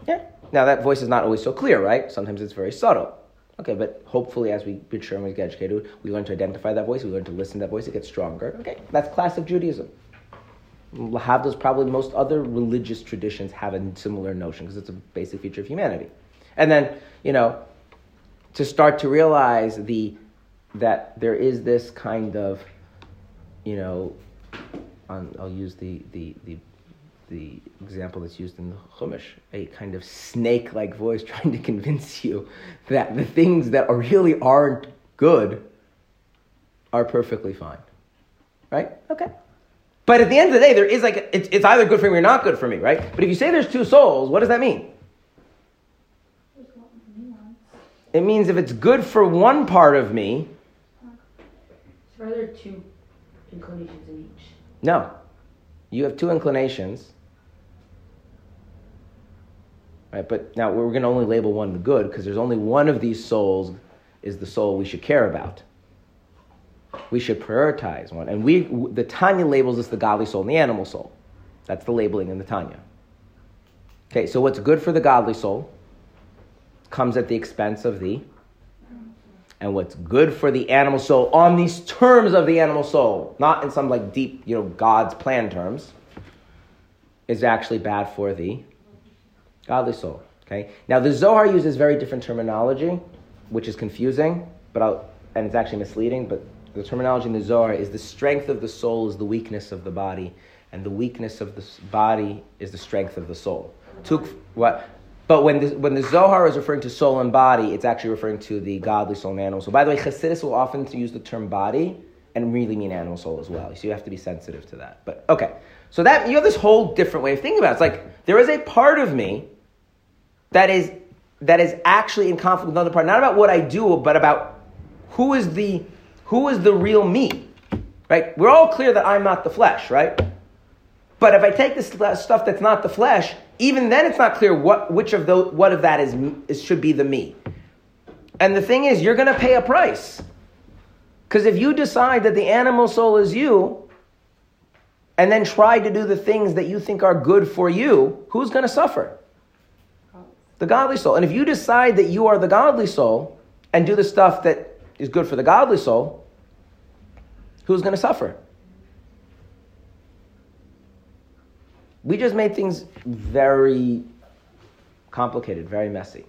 yeah. Now that voice is not always so clear, right? Sometimes it's very subtle. Okay, but hopefully as we mature and we get educated, we learn to identify that voice, we learn to listen to that voice, it gets stronger. Okay, that's classic Judaism. Lahavdil's probably most other religious traditions have a similar notion because it's a basic feature of humanity. And then, you know, to start to realize the that there is this kind of, you know, on, I'll use the, the, the, the example that's used in the Chumash, a kind of snake-like voice trying to convince you that the things that are really aren't good are perfectly fine. Right? Okay. But at the end of the day, there is like, it's, it's either good for me or not good for me, right? But if you say there's two souls, what does that mean? There's a lot of nuance. It means if it's good for one part of me, So are there two inclinations in each? No. You have two inclinations. Right, but now we're going to only label one the good because there's only one of these souls is the soul we should care about. We should prioritize one. And we, the Tanya labels this the godly soul and the animal soul. That's the labeling in the Tanya. Okay, so what's good for the godly soul comes at the expense of the and what's good for the animal soul on these terms of the animal soul, not in some like deep, you know, God's plan terms, is actually bad for the godly soul. Okay. Now the Zohar uses very different terminology, which is confusing, but I'll, and it's actually misleading. But the terminology in the Zohar is the strength of the soul is the weakness of the body, and the weakness of the body is the strength of the soul. Tuk, what? But when the, when the Zohar is referring to soul and body, it's actually referring to the godly soul and animal soul. By the way, Chassidus will often use the term body and really mean animal soul as well. So you have to be sensitive to that. But okay, so that you have this whole different way of thinking about it. It's like there is a part of me that is that is actually in conflict with another part, not about what I do, but about who is the who is the real me. Right? We're all clear that I'm not the flesh, right? But if I take this stuff that's not the flesh, even then it's not clear what which of what of that is, is should be the me. And the thing is, you're going to pay a price. Because if you decide that the animal soul is you, and then try to do the things that you think are good for you, who's going to suffer? The godly soul. And if you decide that you are the godly soul and do the stuff that is good for the godly soul, who's going to suffer? We just made things very complicated, very messy.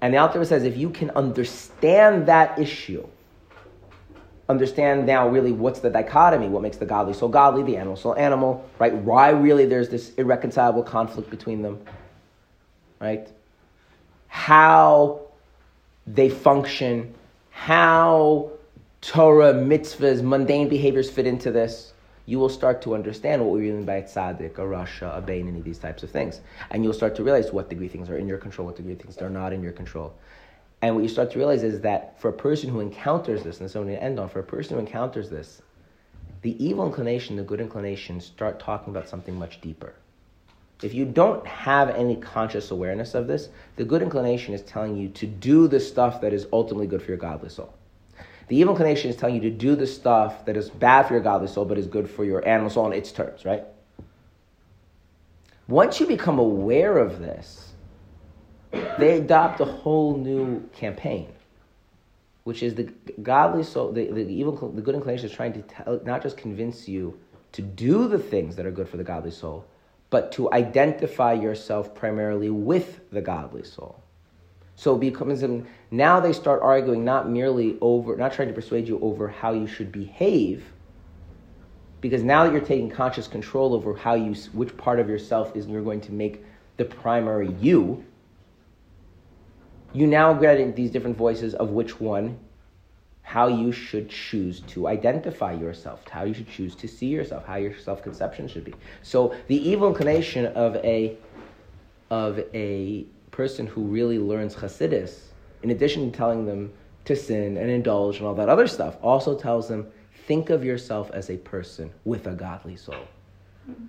And the Alter says if you can understand that issue, understand now really what's the dichotomy, what makes the godly so godly, the animal so animal, right? Why really there's this irreconcilable conflict between them, right? How they function, how Torah, mitzvahs, mundane behaviors fit into this, you will start to understand what we mean by tzaddik, a rasha, a beinoni, any of these types of things. And you'll start to realize what degree things are in your control, what degree things are not in your control. And what you start to realize is that for a person who encounters this, and what I'm going to end on, for a person who encounters this, the evil inclination, the good inclination start talking about something much deeper. If you don't have any conscious awareness of this, the good inclination is telling you to do the stuff that is ultimately good for your godly soul. The evil inclination is telling you to do the stuff that is bad for your godly soul, but is good for your animal soul on its terms, right? Once you become aware of this, they adopt a whole new campaign, which is the godly soul, the, the evil, the good inclination is trying to tell, not just convince you to do the things that are good for the godly soul, but to identify yourself primarily with the godly soul. So it becomes now they start arguing not merely over, not trying to persuade you over how you should behave, because now that you're taking conscious control over how you, which part of yourself is you're going to make the primary you, you now get these different voices of which one, how you should choose to identify yourself, how you should choose to see yourself, how your self conception should be. So the evil inclination of a of a person who really learns Hasidus, in addition to telling them to sin and indulge and all that other stuff, also tells them think of yourself as a person with a godly soul. Mm-hmm.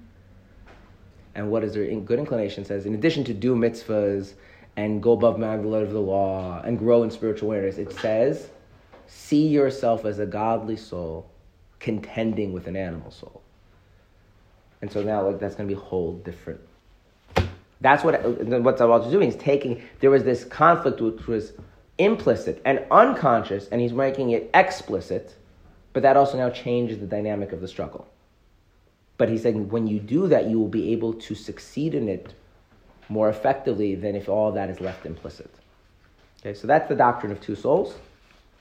And what is their good inclination says, in addition to do mitzvahs and go above the letter of the law and grow in spiritual awareness, it says, see yourself as a godly soul contending with an animal soul. And so now like that's going to be a whole different that's what what Zabal is doing. He's taking there was this conflict which was implicit and unconscious, and he's making it explicit. But that also now changes the dynamic of the struggle. But he's saying when you do that, you will be able to succeed in it more effectively than if all that is left implicit. Okay, so that's the doctrine of two souls,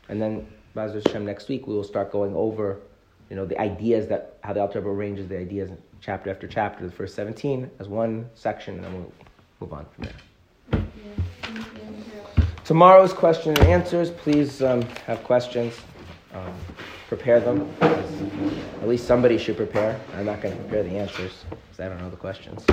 and then Hashem next week we will start going over, you know, the ideas that how the Alter arranges the ideas chapter after chapter, the first 17 as one section, and then we'll move on from there. Tomorrow's question and answers, please um, have questions. Um, prepare them. At least somebody should prepare. I'm not going to prepare the answers because I don't know the questions.